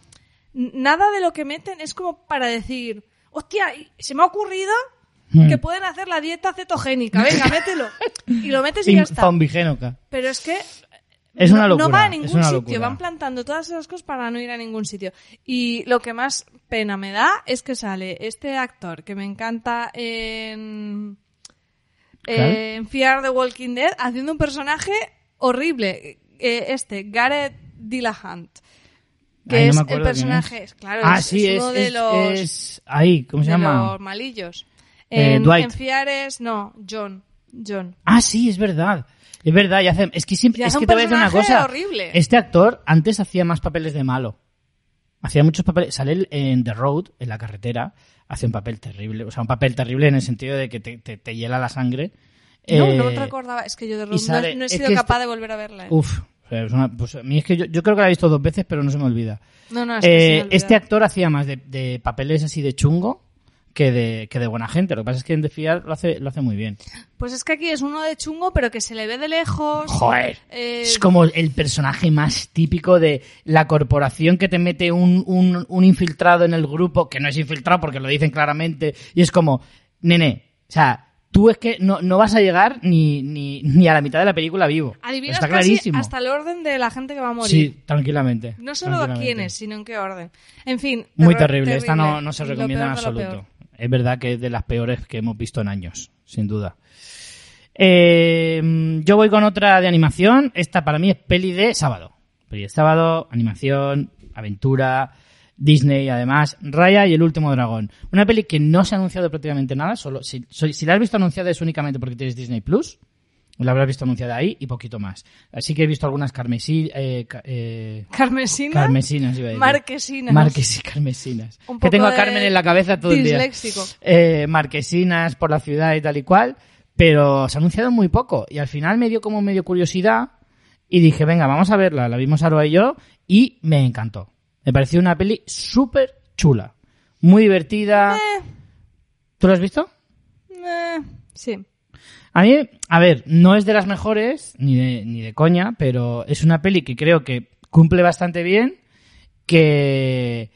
nada de lo que meten es como para decir, hostia, se me ha ocurrido Hmm. que pueden hacer la dieta cetogénica. Venga, mételo. Y lo metes y ya está. Pero es que Es no, una no locura, va a ningún sitio. Van plantando todas esas cosas para no ir a ningún sitio. Y lo que más pena me da es que sale este actor que me encanta en, ¿Cuál? en Fear the Walking Dead haciendo un personaje horrible. Eh, este, Gareth Dillahunt. Que Ay, no es el personaje, es. claro, ah, es, sí, es es, uno de los, Ahí, ¿cómo se de llama? los malillos. Eh, En, Dwight. en Fear es, no, John. John. Ah, sí, es verdad. Es verdad, y hace, es que siempre, es que te voy a decir una cosa. horrible. Este actor antes hacía más papeles de malo. Hacía muchos papeles. Sale en The Road, en la carretera, hace un papel terrible. O sea, un papel terrible en el sentido de que te, te- te hiela la sangre. No, Eh, no te recordaba. Es que yo de Road no- sale- no, he sido capaz este- de volver a verla. ¿eh? Uf, o sea, una- pues a mí es que yo, yo creo que la he visto dos veces, pero no se me olvida. No, no, es que se me Eh, este actor hacía más de, de papeles así de chungo que de, que de buena gente. Lo que pasa es que en The Fear lo hace, lo hace muy bien. Pues es que aquí es uno de chungo, pero que se le ve de lejos. Joder. Eh, Es como el personaje más típico de la corporación que te mete un, un, un infiltrado en el grupo, que no es infiltrado porque lo dicen claramente, y es como, nene, o sea, tú es que no, no vas a llegar ni, ni, ni a la mitad de la película vivo. Adivinas Está casi clarísimo. hasta el orden de la gente que va a morir. Sí, tranquilamente. No solo a quiénes, sino en qué orden. En fin. Muy terrible. Esta no, no se recomienda en absoluto. Es verdad que es de las peores que hemos visto en años, sin duda. Eh, yo voy con otra de animación. Esta para mí es peli de sábado. Peli de sábado, animación, aventura, Disney además, Raya y el último dragón. Una peli que no se ha anunciado prácticamente nada, solo si, si la has visto anunciada es únicamente porque tienes Disney Plus. La habrás visto anunciada ahí y poquito más. Así que he visto algunas carmesí, eh, eh, Carmesina. carmesinas, iba a decir. Marquesinas. Marques carmesinas. Un Que tengo a Carmen en la cabeza todo el día. disléxico. Eh, marquesinas por la ciudad y tal y cual. Pero se ha anunciado muy poco. Y al final me dio como medio curiosidad. Y dije, venga, vamos a verla. La vimos Aroa y yo. Y me encantó. Me pareció una peli súper chula. Muy divertida. Eh, ¿Tú la has visto? eh, sí. A mí, a ver, no es de las mejores, ni de, ni de coña, pero es una peli que creo que cumple bastante bien, que,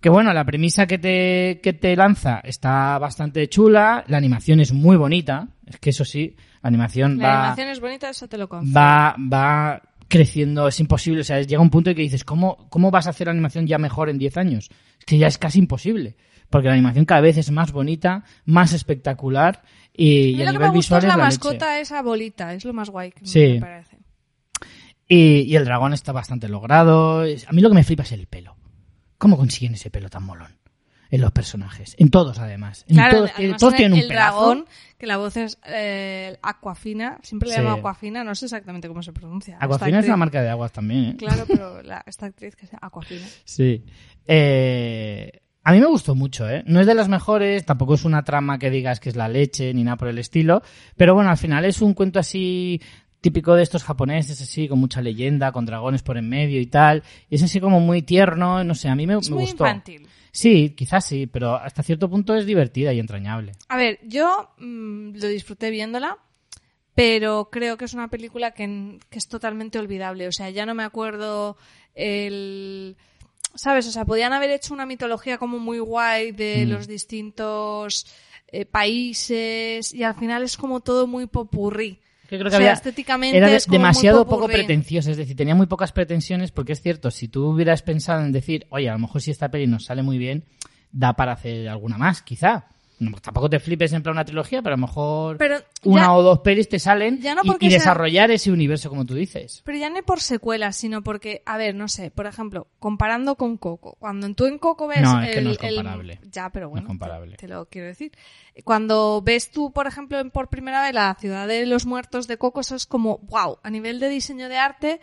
que bueno, la premisa que te, que te lanza está bastante chula, la animación es muy bonita, es que eso sí, la animación La va, animación es bonita, eso te lo concedo. va, va creciendo, es imposible, o sea, llega un punto en que dices, ¿cómo, cómo vas a hacer la animación ya mejor en 10 años? Es que ya es casi imposible, porque la animación cada vez es más bonita, más espectacular y, y a lo que nivel me gustó visual es la, la mascota, leche. esa bolita. Es lo más guay que Sí. me parece. Y, y el dragón está bastante logrado. A mí lo que me flipa es el pelo. ¿Cómo consiguen ese pelo tan molón? En los personajes. En todos, además. En Claro, todos, además todos en tienen un el pelazo. dragón, que la voz es eh, Aquafina, siempre le Sí. llamo Aquafina, no sé exactamente cómo se pronuncia. Aquafina es una marca de aguas también, ¿eh? Claro, pero la- esta actriz que es Aquafina. Sí. Eh, a mí me gustó mucho, ¿eh? No es de las mejores, tampoco es una trama que digas que es la leche ni nada por el estilo, pero bueno, al final es un cuento así típico de estos japoneses, así, con mucha leyenda, con dragones por en medio y tal. Y es así como muy tierno, no sé, a mí me, Es me muy gustó. infantil. Sí, quizás sí, pero hasta cierto punto es divertida y entrañable. A ver, yo mm, lo disfruté viéndola, pero creo que es una película que, que es totalmente olvidable. O sea, ya no me acuerdo el... ¿Sabes? O sea, podían haber hecho una mitología como muy guay de Mm. los distintos eh, países y al final es como todo muy popurrí. Que creo O que sea, había, estéticamente era es demasiado poco popurrí. pretenciosa, es decir, tenía muy pocas pretensiones porque es cierto, si tú hubieras pensado en decir, oye, a lo mejor si esta peli nos sale muy bien, da para hacer alguna más, quizá. No, tampoco te flipes en plan una trilogía, pero a lo mejor Pero una ya- o dos pelis te salen Ya no y- sea- desarrollar ese universo como tú dices. Pero ya no por secuelas, sino porque, a ver, no sé, por ejemplo, comparando con Coco. Cuando tú en Coco ves. No, es que el- no es el- comparable. ya, pero No es bueno. comparable. Te, te lo quiero decir. Cuando ves tú, por ejemplo, en por primera vez la ciudad de los muertos de Coco, eso es como, wow, a nivel de diseño de arte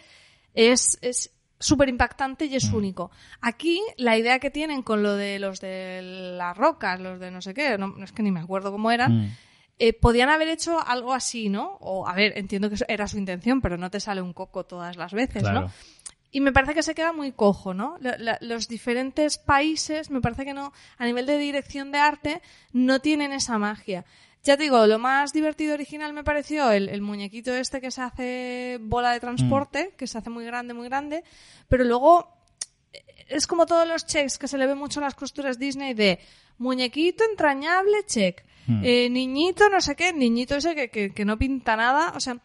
es. es súper impactante y Mm. es único. Aquí, la idea que tienen con lo de los de las rocas, los de no sé qué, no, es que ni me acuerdo cómo eran, Mm. eh, podían haber hecho algo así, ¿no? O, a ver, entiendo que era su intención, pero no te sale un coco todas las veces, Claro. ¿no? Y me parece que se queda muy cojo, ¿no? La- la- los diferentes países, me parece que no, a nivel de dirección de arte, no tienen esa magia. Ya te digo, lo más divertido original me pareció el, el muñequito este que se hace bola de transporte, que se hace muy grande, muy grande, pero luego eh, es como todos los checks que se le ve mucho en las costuras Disney de muñequito entrañable, check. Hmm. Eh, niñito, no sé qué, niñito ese que, que, que no pinta nada. O sea,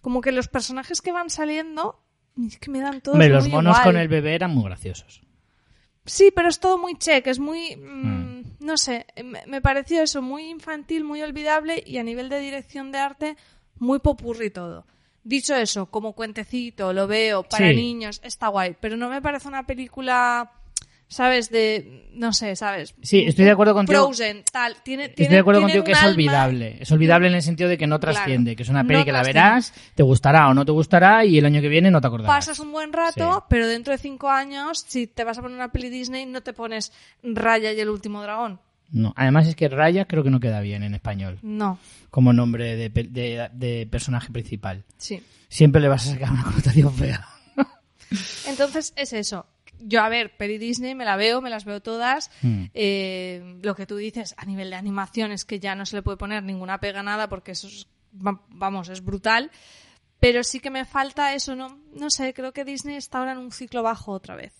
como que los personajes que van saliendo, es que me dan Hombre, los monos igual. con el bebé eran muy graciosos. Sí, pero es todo muy check, es muy... mm. No sé, me, me pareció eso muy infantil, muy olvidable y a nivel de dirección de arte muy popurri todo. Dicho eso, como cuentecito, lo veo, para Sí. niños, está guay, pero no me parece una película, ¿sabes? De... No sé, ¿sabes? Sí, estoy de acuerdo contigo. Frozen, tal. Tiene, Estoy tiene- de acuerdo contigo que es alma- olvidable. Es olvidable en el sentido de que no Claro. trasciende, que es una No peli que la verás, te gustará o no te gustará y el año que viene no te acordarás. pasas un buen rato, Sí. pero dentro de cinco años, si te vas a poner una peli Disney, no te pones Raya y el último dragón. No, además es que Raya creo que no queda bien en español No, como nombre de, de- de personaje principal. sí. Siempre le vas a sacar una connotación fea. Entonces es eso. Yo, a ver, peli Disney me la veo, me las veo todas. Mm. Eh, lo que tú dices a nivel de animación es que ya no se le puede poner ninguna pega nada porque eso es, va- vamos, es brutal. Pero sí que me falta eso, no, no sé, creo que Disney está ahora en un ciclo bajo otra vez.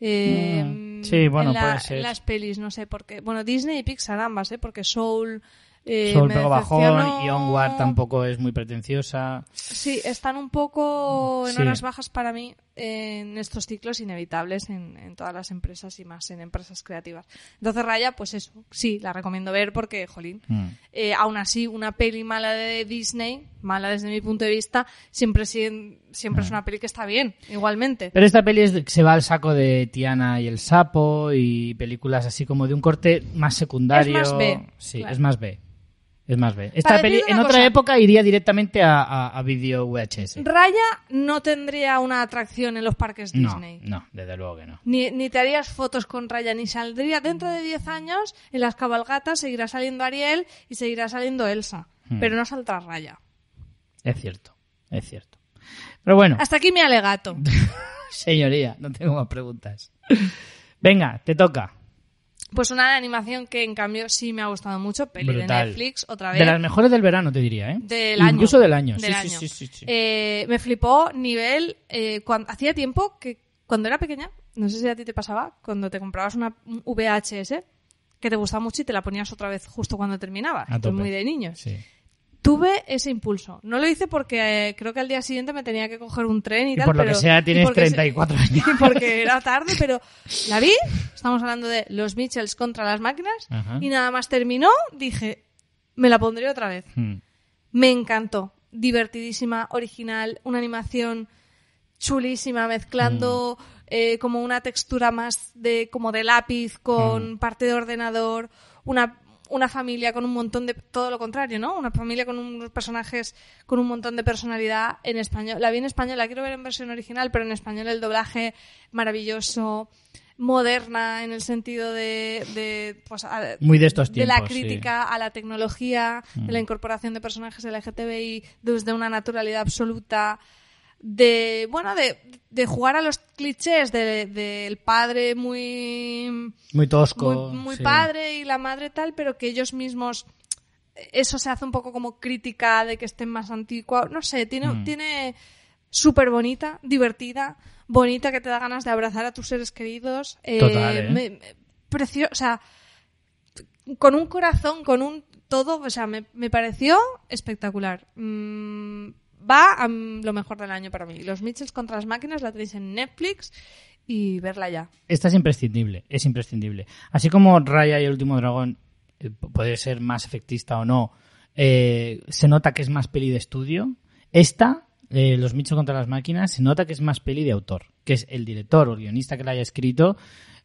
Eh, Mm, sí, bueno, en la- puede ser. en las pelis, no sé por qué. Bueno, Disney y Pixar ambas, ¿eh? Porque Soul. Eh, Soul me pegó bajón y Onward tampoco es muy pretenciosa. Sí, están un poco en Sí. horas bajas para mí en estos ciclos inevitables en, en todas las empresas y más en empresas creativas. Entonces, Raya, pues eso, sí, la recomiendo ver porque, jolín, Mm. eh, aún así, una peli mala de Disney, mala desde mi punto de vista, siempre, siempre es una peli que está bien, igualmente. Pero esta peli es se va al saco de Tiana y el sapo y películas así como de un corte más secundario. Es más B, Sí, claro. es más B. Es más B. Esta Para peli decirte en otra cosa. época iría directamente a, a, a video VHS. Raya no tendría una atracción en los parques No, Disney. no, desde luego que no. Ni, ni te harías fotos con Raya, ni saldría dentro de 10 años en las cabalgatas, seguirá saliendo Ariel y seguirá saliendo Elsa. Hmm. Pero no saldrá Raya. Es cierto, es cierto. Pero bueno, Hasta aquí mi alegato. señoría, no tengo más preguntas. Venga, te toca. Pues una de animación que en cambio sí me ha gustado mucho, peli Brutal. de Netflix, otra vez. De las mejores del verano, te diría, ¿eh? Del año. Incluso del año. Del sí, año. sí, sí. Eh, me flipó nivel. Eh, cuan- hacía tiempo que cuando era pequeña, no sé si a ti te pasaba, cuando te comprabas una un VHS que te gustaba mucho y te la ponías otra vez justo cuando terminabas. A Esto es tope. muy de niños. Sí. Tuve ese impulso. No lo hice porque eh, creo que al día siguiente me tenía que coger un tren y, Y tal. por lo pero- que sea, y tienes se- 34 años. y porque era tarde, pero la vi. Estamos hablando de los Mitchells contra las máquinas. Ajá. Y nada más terminó, dije, me la pondré otra vez. Mm. Me encantó. Divertidísima, original, una animación chulísima, mezclando Mm. eh, como una textura más de como de lápiz con parte de ordenador, una, una familia con un montón de todo lo contrario, ¿no? Una familia con unos personajes con un montón de personalidad en español. La vi en español, la quiero ver en versión original, pero en español el doblaje maravilloso, moderna en el sentido de, de pues a- Muy de estos de la tiempos, sí. Mm. crítica a la tecnología, de la incorporación de personajes LGTBI desde una naturalidad absoluta, de, bueno, de, de jugar a los clichés de- del padre muy, Muy tosco. muy, muy sí. padre y la madre tal, pero que ellos mismos, eso se hace un poco como crítica de que estén más antigua, no sé, tiene, Mm. tiene súper bonita, divertida, bonita que te da ganas de abrazar a tus seres queridos. eh, Total, ¿eh? me- me- precio- o sea, con un corazón, con un todo, o sea, me, me pareció espectacular. Mm, va a lo mejor del año para mí. Los Mitchells contra las máquinas la tenéis en Netflix y verla ya. Esta es imprescindible, es imprescindible. Así como Raya y el último dragón eh, puede ser más efectista o no, eh, se nota que es más peli de estudio. Esta, eh, Los Michos contra las máquinas, se nota que es más peli de autor, que es el director o guionista que la haya escrito.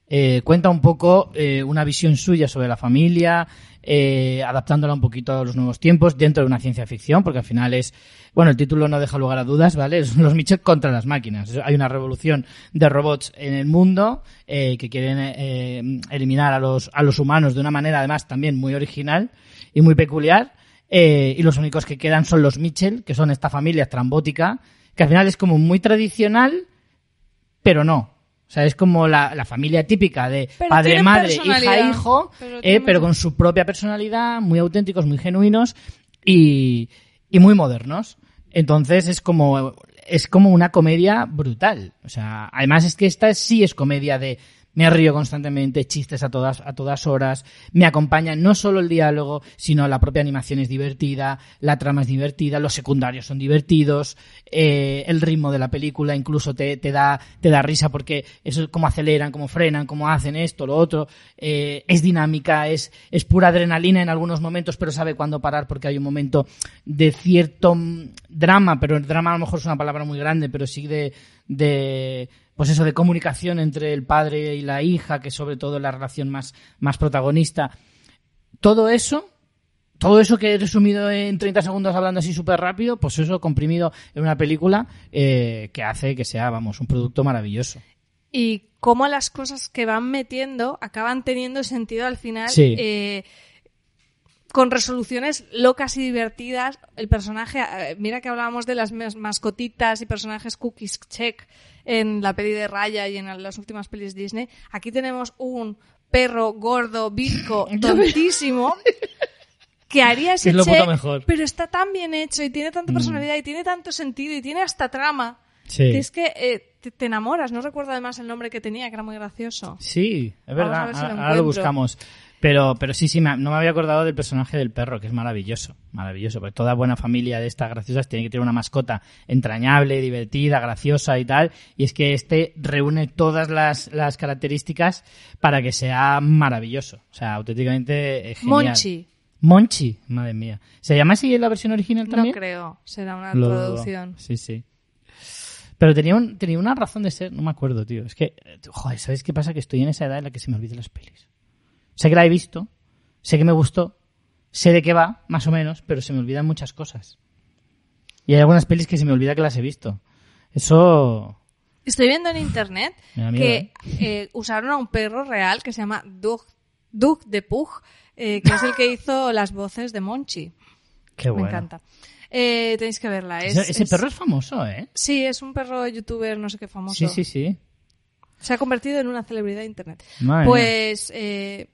Eh, cuenta un poco eh, una visión suya sobre la familia, eh, adaptándola un poquito a los nuevos tiempos dentro de una ciencia ficción, porque al final es, bueno, el título no deja lugar a dudas, ¿vale? Son los Mitchell contra las máquinas. Hay una revolución de robots en el mundo eh, que quieren eh, eliminar a los, a los humanos de una manera además también muy original y muy peculiar. Eh, y los únicos que quedan son los Mitchell, que son esta familia estrambótica, que al final es como muy tradicional, pero no. O sea, es como la, la familia típica de Pero padre, madre, hija, hijo, Pero eh, pero con su propia personalidad, muy auténticos, muy genuinos y, y muy modernos. Entonces es como, es como una comedia brutal. O sea, además es que esta sí es comedia de me río constantemente, chistes a todas, a todas horas, me acompaña no solo el diálogo, sino la propia animación es divertida, la trama es divertida, los secundarios son divertidos, eh, el ritmo de la película incluso te, te da, te da risa porque eso es cómo aceleran, cómo frenan, cómo hacen esto, lo otro, eh, es dinámica, es, es pura adrenalina en algunos momentos, pero sabe cuándo parar porque hay un momento de cierto drama, pero el drama a lo mejor es una palabra muy grande, pero sí de, de pues eso de comunicación entre el padre y la hija, que sobre todo es la relación más, más protagonista. Todo eso, todo eso que he resumido en 30 segundos hablando así súper rápido, pues eso comprimido en una película eh, que hace que sea, vamos, un producto maravilloso. y cómo las cosas que van metiendo acaban teniendo sentido al final Sí. eh, con resoluciones locas y divertidas el personaje eh, mira que hablábamos de las mas- mascotitas y personajes cookies check en la peli de Raya y en las últimas pelis Disney aquí tenemos un perro gordo bizco tontísimo que haría ese Que es check, mejor. Mm. pero está tan bien hecho y tiene tanta personalidad y tiene tanto sentido y tiene hasta trama Sí. que es que eh, te, te enamoras. No recuerdo además el nombre que tenía, que era muy gracioso. Sí, es Vamos a verdad. ver si lo ahora, lo buscamos. Pero, pero sí, sí, me- no me había acordado del personaje del perro, que es maravilloso. Maravilloso. Porque toda buena familia de estas graciosas tiene que tener una mascota entrañable, divertida, graciosa y tal. Y es que este reúne todas las, las características para que sea maravilloso. O sea, auténticamente eh, genial. Monchi. Monchi, madre mía. ¿Se llama así en la versión original también? No creo, será una Lo dudo. traducción. Sí, sí. Pero tenía, un, tenía una razón de ser, no me acuerdo, tío. Es que, joder, ¿sabes qué pasa? Que estoy en esa edad en la que se me olvidan las pelis. Sé que la he visto, sé que me gustó, sé de qué va, más o menos, pero se me olvidan muchas cosas. Y hay algunas pelis que se me olvida que las he visto. Eso... Estoy viendo en internet que eh, usaron a un perro real que se llama Doug, Doug de Pug, eh, que es el que hizo las voces de Monchi. Qué bueno. Me encanta. Eh, tenéis que verla. Es, Ese, ese es- perro es famoso, ¿eh? Sí, es un perro youtuber, no sé qué famoso. Sí, sí, sí. Se ha convertido en una celebridad de internet. Madre. Pues eh,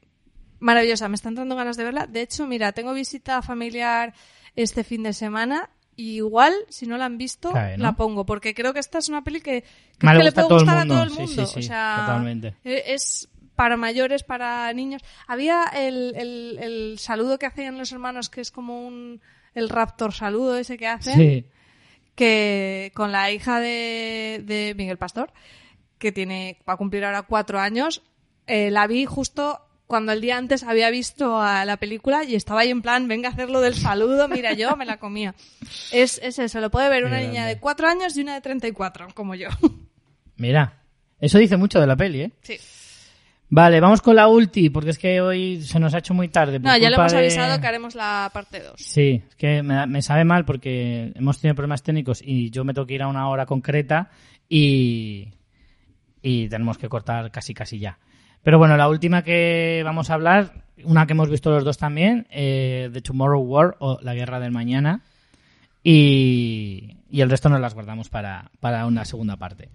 maravillosa, me están dando ganas de verla. De hecho, mira, tengo visita familiar este fin de semana. y igual, si no la han visto, la pongo, porque creo que esta es una peli que, que le puede gustar a todo el Sí, mundo. sí, sí, o sea, totalmente. eh, es para mayores, para niños. Había el, el, el saludo que hacían los hermanos, que es como un el raptor saludo ese que hacen Sí. que con la hija de, de Miguel Pastor, que tiene, va a cumplir ahora cuatro años, eh, la vi justo cuando el día antes había visto a la película y estaba ahí en plan, venga a hacerlo del saludo, mira, yo me la comía. Es, es eso, lo puede ver una niña de cuatro años y una de 34, como yo. Mira, eso dice mucho de la peli, ¿eh? Sí. Vale, vamos con la ulti, porque es que hoy se nos ha hecho muy tarde. No, ya le hemos de- avisado que haremos la parte 2. Sí, es que me, me sabe mal porque hemos tenido problemas técnicos y yo me tengo que ir a una hora concreta y, y tenemos que cortar casi casi ya. Pero bueno, la última que vamos a hablar, una que hemos visto los dos también, eh, The Tomorrow War o La Guerra del Mañana. Y, el resto nos las guardamos para, para una segunda parte.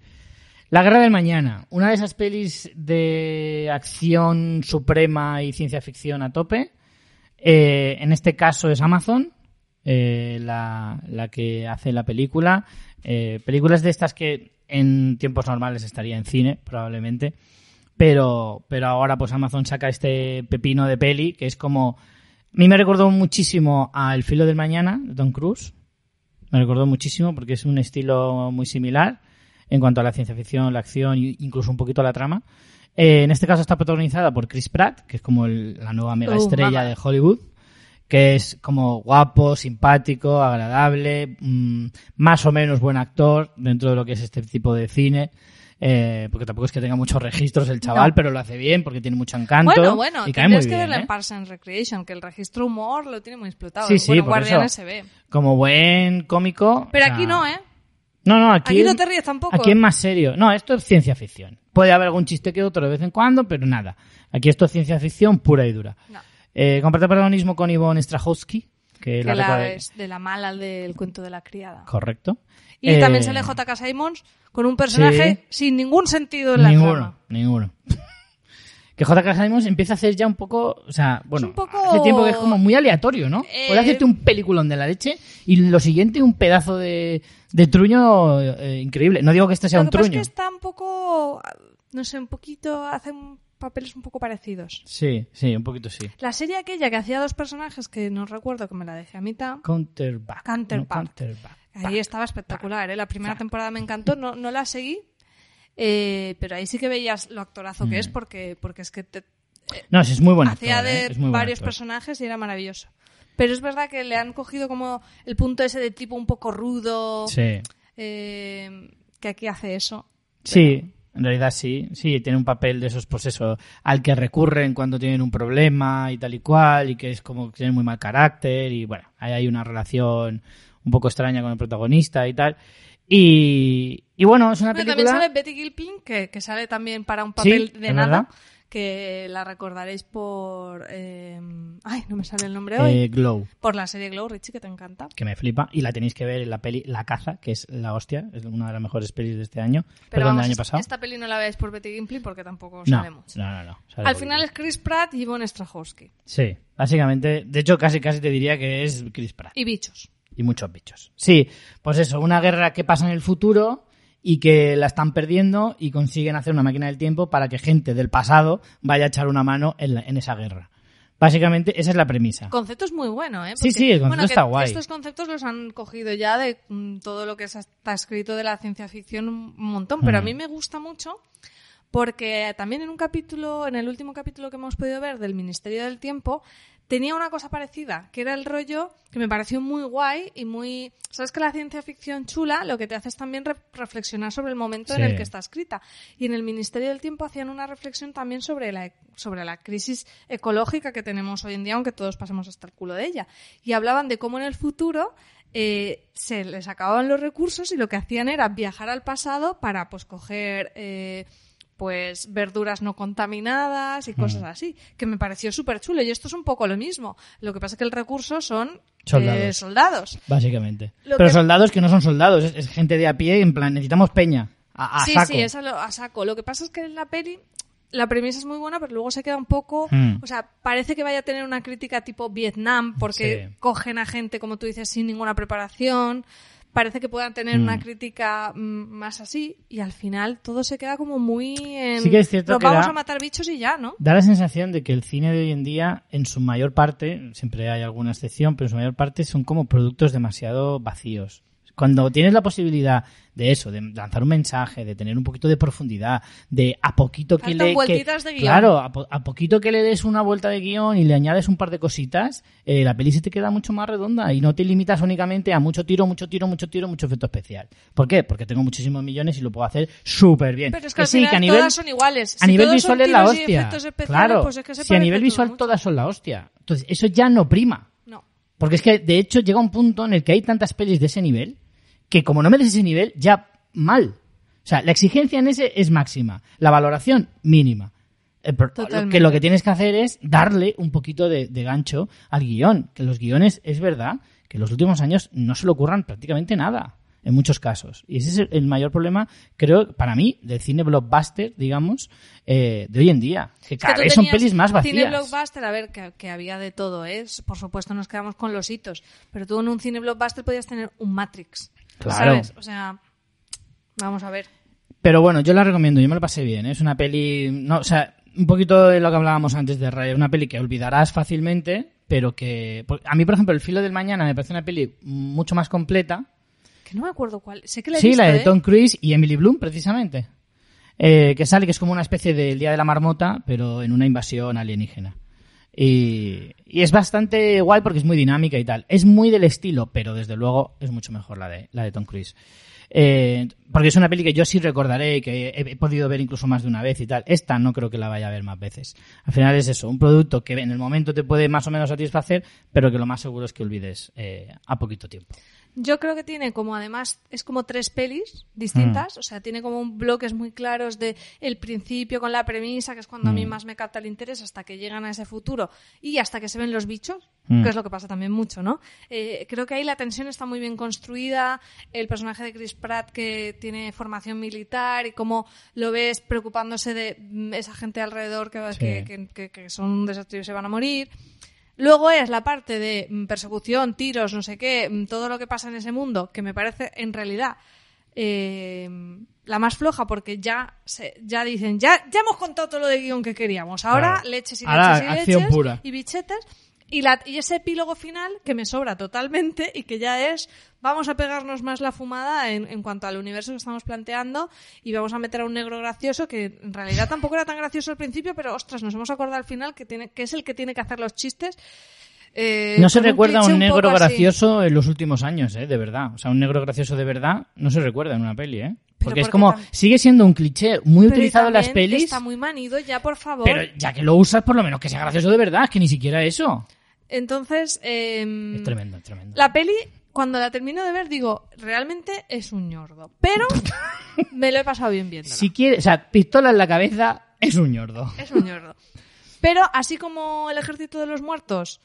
La Guerra del Mañana, una de esas pelis de acción suprema y ciencia ficción a tope. Eh, en este caso es Amazon, eh, la, la que hace la película. Eh, películas de estas que en tiempos normales estaría en cine, probablemente. Pero, pero ahora pues Amazon saca este pepino de peli que es como... A mí me recordó muchísimo a El filo del mañana de Tom Cruise. Me recordó muchísimo porque es un estilo muy similar en cuanto a la ciencia ficción, la acción e incluso un poquito la trama. Eh, en este caso está protagonizada por Chris Pratt, que es como el- la nueva mega estrella mamá. de Hollywood, que es como guapo, simpático, agradable, mm, más o menos buen actor dentro de lo que es este tipo de cine. Eh, porque tampoco es que tenga muchos registros el chaval, No. pero lo hace bien porque tiene mucho encanto. Bueno, bueno, y cae muy que bien. verla ¿eh? en Parks and Recreation, que el registro humor lo tiene muy explotado. Sí, sí, bueno, por Guardianes eso. se ve. Como buen cómico. Pero o sea, aquí no, ¿eh? No, no, aquí, Aquí no te ríes tampoco. Aquí es más serio. No, esto es ciencia ficción. Puede haber algún chiste que otro de vez en cuando, pero nada. Aquí esto es ciencia ficción pura y dura. No. Eh, comparte protagonismo con Ivonne Strahovski, que, Que la es de la mala del cuento de la criada. Correcto. Y Eh, también sale J.K. Simons con un personaje sin ningún sentido en la Ninguno, trama. ninguno. que J.K. Simons empieza a hacer ya un poco, o sea, bueno, un poco- hace tiempo que es como muy aleatorio, ¿no? Eh, Puede hacerte un peliculón de la leche y lo siguiente un pedazo de, de truño eh, increíble. No digo que este sea Lo un que pasa es truño. que está un poco, no sé, un poquito, hacen papeles un poco parecidos. Sí, sí, un poquito sí. La serie aquella que hacía dos personajes que no recuerdo que me la dejé a mitad, Counterback. Counterback. No, counterback. ahí estaba espectacular, ¿eh? La primera temporada me encantó, no, no la seguí, eh, pero ahí sí que veías lo actorazo que es porque, porque es que te, No, sí, es muy bueno. hacía de buen varios personajes y era maravilloso. Pero es verdad que le han cogido como el punto ese de tipo un poco rudo, Sí. eh, que aquí hace eso. Sí, en realidad sí. Sí, tiene un papel de esos, pues eso, al que recurren cuando tienen un problema y tal y cual, y que es como que tiene muy mal carácter, y bueno, ahí hay una relación un poco extraña con el protagonista y tal. Y, y bueno, es una Pero película. también sale Betty Gilpin, que, que sale también para un Sí, papel de nada, verdad. Que la recordaréis por... eh, ay, no me sale el nombre hoy. eh, Glow, Por la serie Glow, Richie, que te encanta. que me flipa, y la tenéis que ver en la peli La Caza, que es la hostia, es una de las mejores pelis de este año, Pero perdón, vamos, del año esta- pasado. esta peli no la veáis por Betty Gilpin porque tampoco No, sale mucho. no, no, no, sale Al final es Chris Pratt y Yvonne Strahovski. Sí, básicamente, de hecho casi casi te diría que es Chris Pratt. Y bichos. y muchos bichos. Sí, pues eso, una guerra que pasa en el futuro y que la están perdiendo y consiguen hacer una máquina del tiempo para que gente del pasado vaya a echar una mano en, la- en esa guerra. Básicamente, esa es la premisa. Concepto es muy bueno, ¿eh? Sí, sí, el concepto bueno, está guay. Estos conceptos los han cogido ya de mm, todo lo que es- está escrito de la ciencia ficción un montón, pero a Mm. mí me gusta mucho porque también en un capítulo, en el último capítulo que hemos podido ver del Ministerio del Tiempo, tenía una cosa parecida, que era el rollo que me pareció muy guay y muy... ¿Sabes que la ciencia ficción chula lo que te hace es también re- reflexionar sobre el momento en el que está escrita? Y en el Ministerio del Tiempo hacían una reflexión también sobre la, sobre la crisis ecológica que tenemos hoy en día, aunque todos pasemos hasta el culo de ella. Y hablaban de cómo en el futuro eh, se les acababan los recursos y lo que hacían era viajar al pasado para pues coger... eh, pues verduras no contaminadas y Mm. cosas así, que me pareció súper chulo. Y esto es un poco lo mismo. Lo que pasa es que el recurso son Soldados. eh, soldados. Básicamente. Lo Pero que- soldados que no son soldados, es, es gente de a pie, en plan, necesitamos peña. A, a sí, saco. sí, es a, lo- a saco. Lo que pasa es que en la peli la premisa es muy buena, pero luego se queda un poco... Mm. O sea, parece que vaya a tener una crítica tipo Vietnam, porque Sí. cogen a gente, como tú dices, sin ninguna preparación. Parece que puedan tener Mm. una crítica mm, más así, y al final todo se queda como muy en... Sí que es cierto Nos que vamos da- a matar bichos y ya, ¿no? Da la sensación de que el cine de hoy en día, en su mayor parte, siempre hay alguna excepción, pero en su mayor parte son como productos demasiado vacíos. Cuando tienes la posibilidad de eso, de lanzar un mensaje, de tener un poquito de profundidad, de a poquito que le... que- vueltitas de guion. claro, a, po- a poquito que le des una vuelta de guion y le añades un par de cositas, eh, la peli se te queda mucho más redonda y no te limitas únicamente a mucho tiro, mucho tiro, mucho tiro, mucho efecto especial. ¿Por qué? Porque tengo muchísimos millones y lo puedo hacer súper bien. Pero es que al sí, que a nivel, todas son iguales. a Si nivel todos son visual es la hostia. Claro, pues es que se si a nivel visual mucho. todas son la hostia. Entonces, eso ya no prima. No. Porque es que, de hecho, llega un punto en el que hay tantas pelis de ese nivel que como no me des ese nivel, ya mal. O sea, la exigencia en ese es máxima. La valoración, mínima. Eh, Totalmente. que lo que tienes que hacer es darle un poquito de, de gancho al guion. Que los guiones, es verdad, que en los últimos años no se le ocurran prácticamente nada. En muchos casos. Y ese es el, mayor problema, creo, para mí, del cine blockbuster, digamos, eh, de hoy en día. Que cada vez son pelis más Cine vacías. blockbuster, a ver, que, que había de todo, ¿eh? Por supuesto nos quedamos con los hitos. Pero tú en un cine blockbuster podías tener un Matrix. Claro. ¿Sabes? O sea, vamos a ver. Pero bueno, yo la recomiendo, yo me lo pasé bien. ¿eh? Es una peli. No, o sea, un poquito de lo que hablábamos antes de Ray. Una peli que olvidarás fácilmente, pero que. por- A mí, por ejemplo, El filo del mañana me parece una peli mucho más completa. Que no me acuerdo cuál. Sé que la he sí, visto, la de ¿eh? Tom Cruise y Emily Bloom, precisamente. eh, que sale, que es como una especie del Día de la Marmota, pero en una invasión alienígena. Y, y es bastante guay porque es muy dinámica y tal. Es muy del estilo, pero desde luego es mucho mejor la de, la de Tom Cruise. Eh, porque es una peli que yo sí recordaré que he, he podido ver incluso más de una vez y tal. Esta no creo que la vaya a ver más veces. Al final es eso, un producto que en el momento te puede más o menos satisfacer, pero que lo más seguro es que olvides eh, a poquito tiempo. Yo creo que tiene como además, es como tres pelis distintas, o sea, tiene como un bloques muy claros de el principio con la premisa, que es cuando a mí Mm. más me capta el interés, hasta que llegan a ese futuro y hasta que se ven los bichos, Mm. que es lo que pasa también mucho, ¿no? Eh, creo que ahí la tensión está muy bien construida, el personaje de Chris Pratt que tiene formación militar y cómo lo ves preocupándose de mm, esa gente alrededor que, Sí. que, que- que- que son un desastre y se van a morir. Luego es la parte de mm, persecución, tiros, no sé qué, mm, todo lo que pasa en ese mundo, que me parece en realidad eh, la más floja porque ya se, ya dicen, ya, ya hemos contado todo lo de guion que queríamos. Ahora Claro. leches y Ahora, leches y leches pura. y bichetes. Y, la, y ese epílogo final que me sobra totalmente y que ya es vamos a pegarnos más la fumada en, en cuanto al universo que estamos planteando y vamos a meter a un negro gracioso que en realidad tampoco era tan gracioso al principio, pero ostras, nos hemos acordado al final que, tiene, que es el que tiene que hacer los chistes. Eh, No se recuerda cliché un negro así. gracioso en los últimos años, ¿eh? De verdad. O sea, un negro gracioso de verdad no se recuerda en una peli, ¿eh? Porque es como, sigue siendo un cliché muy Pero utilizado en las pelis, Está muy manido ya, por favor. pero ya que lo usas, por lo menos que sea gracioso de verdad, es que ni siquiera eso. Entonces, eh, Es tremendo, es tremendo. la peli, cuando la termino de ver, digo, realmente es un ñordo. Pero me lo he pasado bien viéndola. Si quieres, o sea, pistola en la cabeza es un ñordo. Es un ñordo. Pero así como El Ejército de los Muertos,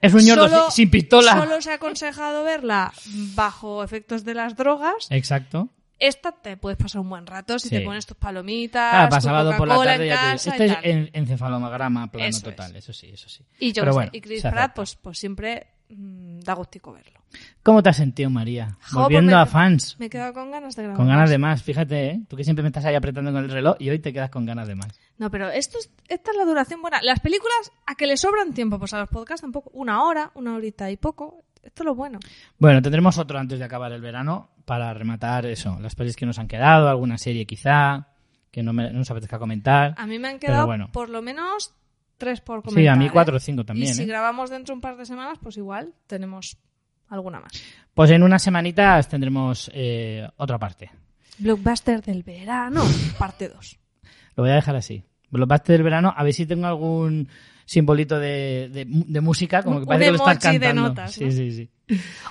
Es un ñordo solo- sin pistola. Solo se ha aconsejado verla bajo efectos de las drogas. Exacto. Esta te puedes pasar un buen rato si Sí. te pones tus palomitas, Ah, sábado por la tarde en ya te- Esto es encefalograma plano Eso es. total, eso sí, eso sí. Y yo Pero bueno, y Chris Pratt, pues, pues siempre mm, da gustico verlo. ¿Cómo te has sentido, María? Jo, Volviendo pues me- a fans. Me he quedado con ganas de grabar. Con ganas de más, fíjate, ¿eh? Tú que siempre me estás ahí apretando con el reloj y hoy te quedas con ganas de más. No, pero esto es- esta es la duración buena. Las películas, a que le sobran tiempo, pues a los podcasts tampoco. Una hora, una horita y poco. Esto es lo bueno. Bueno, tendremos otro antes de acabar el verano para rematar eso, las pelis que nos han quedado, alguna serie quizá que no, me- no nos apetezca comentar. A mí me han quedado bueno. por lo menos tres por comentar. Sí, a mí ¿eh? cuatro o cinco también. Y si ¿eh? grabamos dentro de un par de semanas, pues igual tenemos alguna más. Pues en unas semanitas tendremos eh, otra parte. Blockbuster del verano, parte 2. Lo voy a dejar así. Blockbuster del verano, a ver si tengo algún simbolito de, de, de música, como que Un parece que lo estás emoji de cantando. notas, sí, ¿no? sí, sí.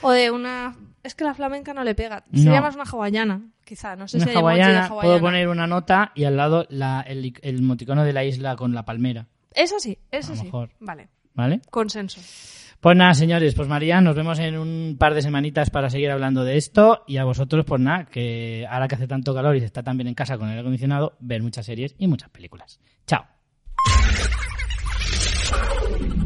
O de una... Es que la flamenca no le pega. No. Sería más una hawaiana, quizá. No sé Una si hay emoji de hawaiana, hawaiana. puedo poner una nota y al lado la, el, el emoticono de la isla con la palmera, Eso sí, eso A lo sí. mejor. Vale, ¿vale? consenso. Pues nada, señores, pues María, nos vemos en un par de semanitas para seguir hablando de esto y a vosotros, pues nada, que ahora que hace tanto calor y se está tan bien en casa con el aire acondicionado, ver muchas series y muchas películas. Chao. Thank you.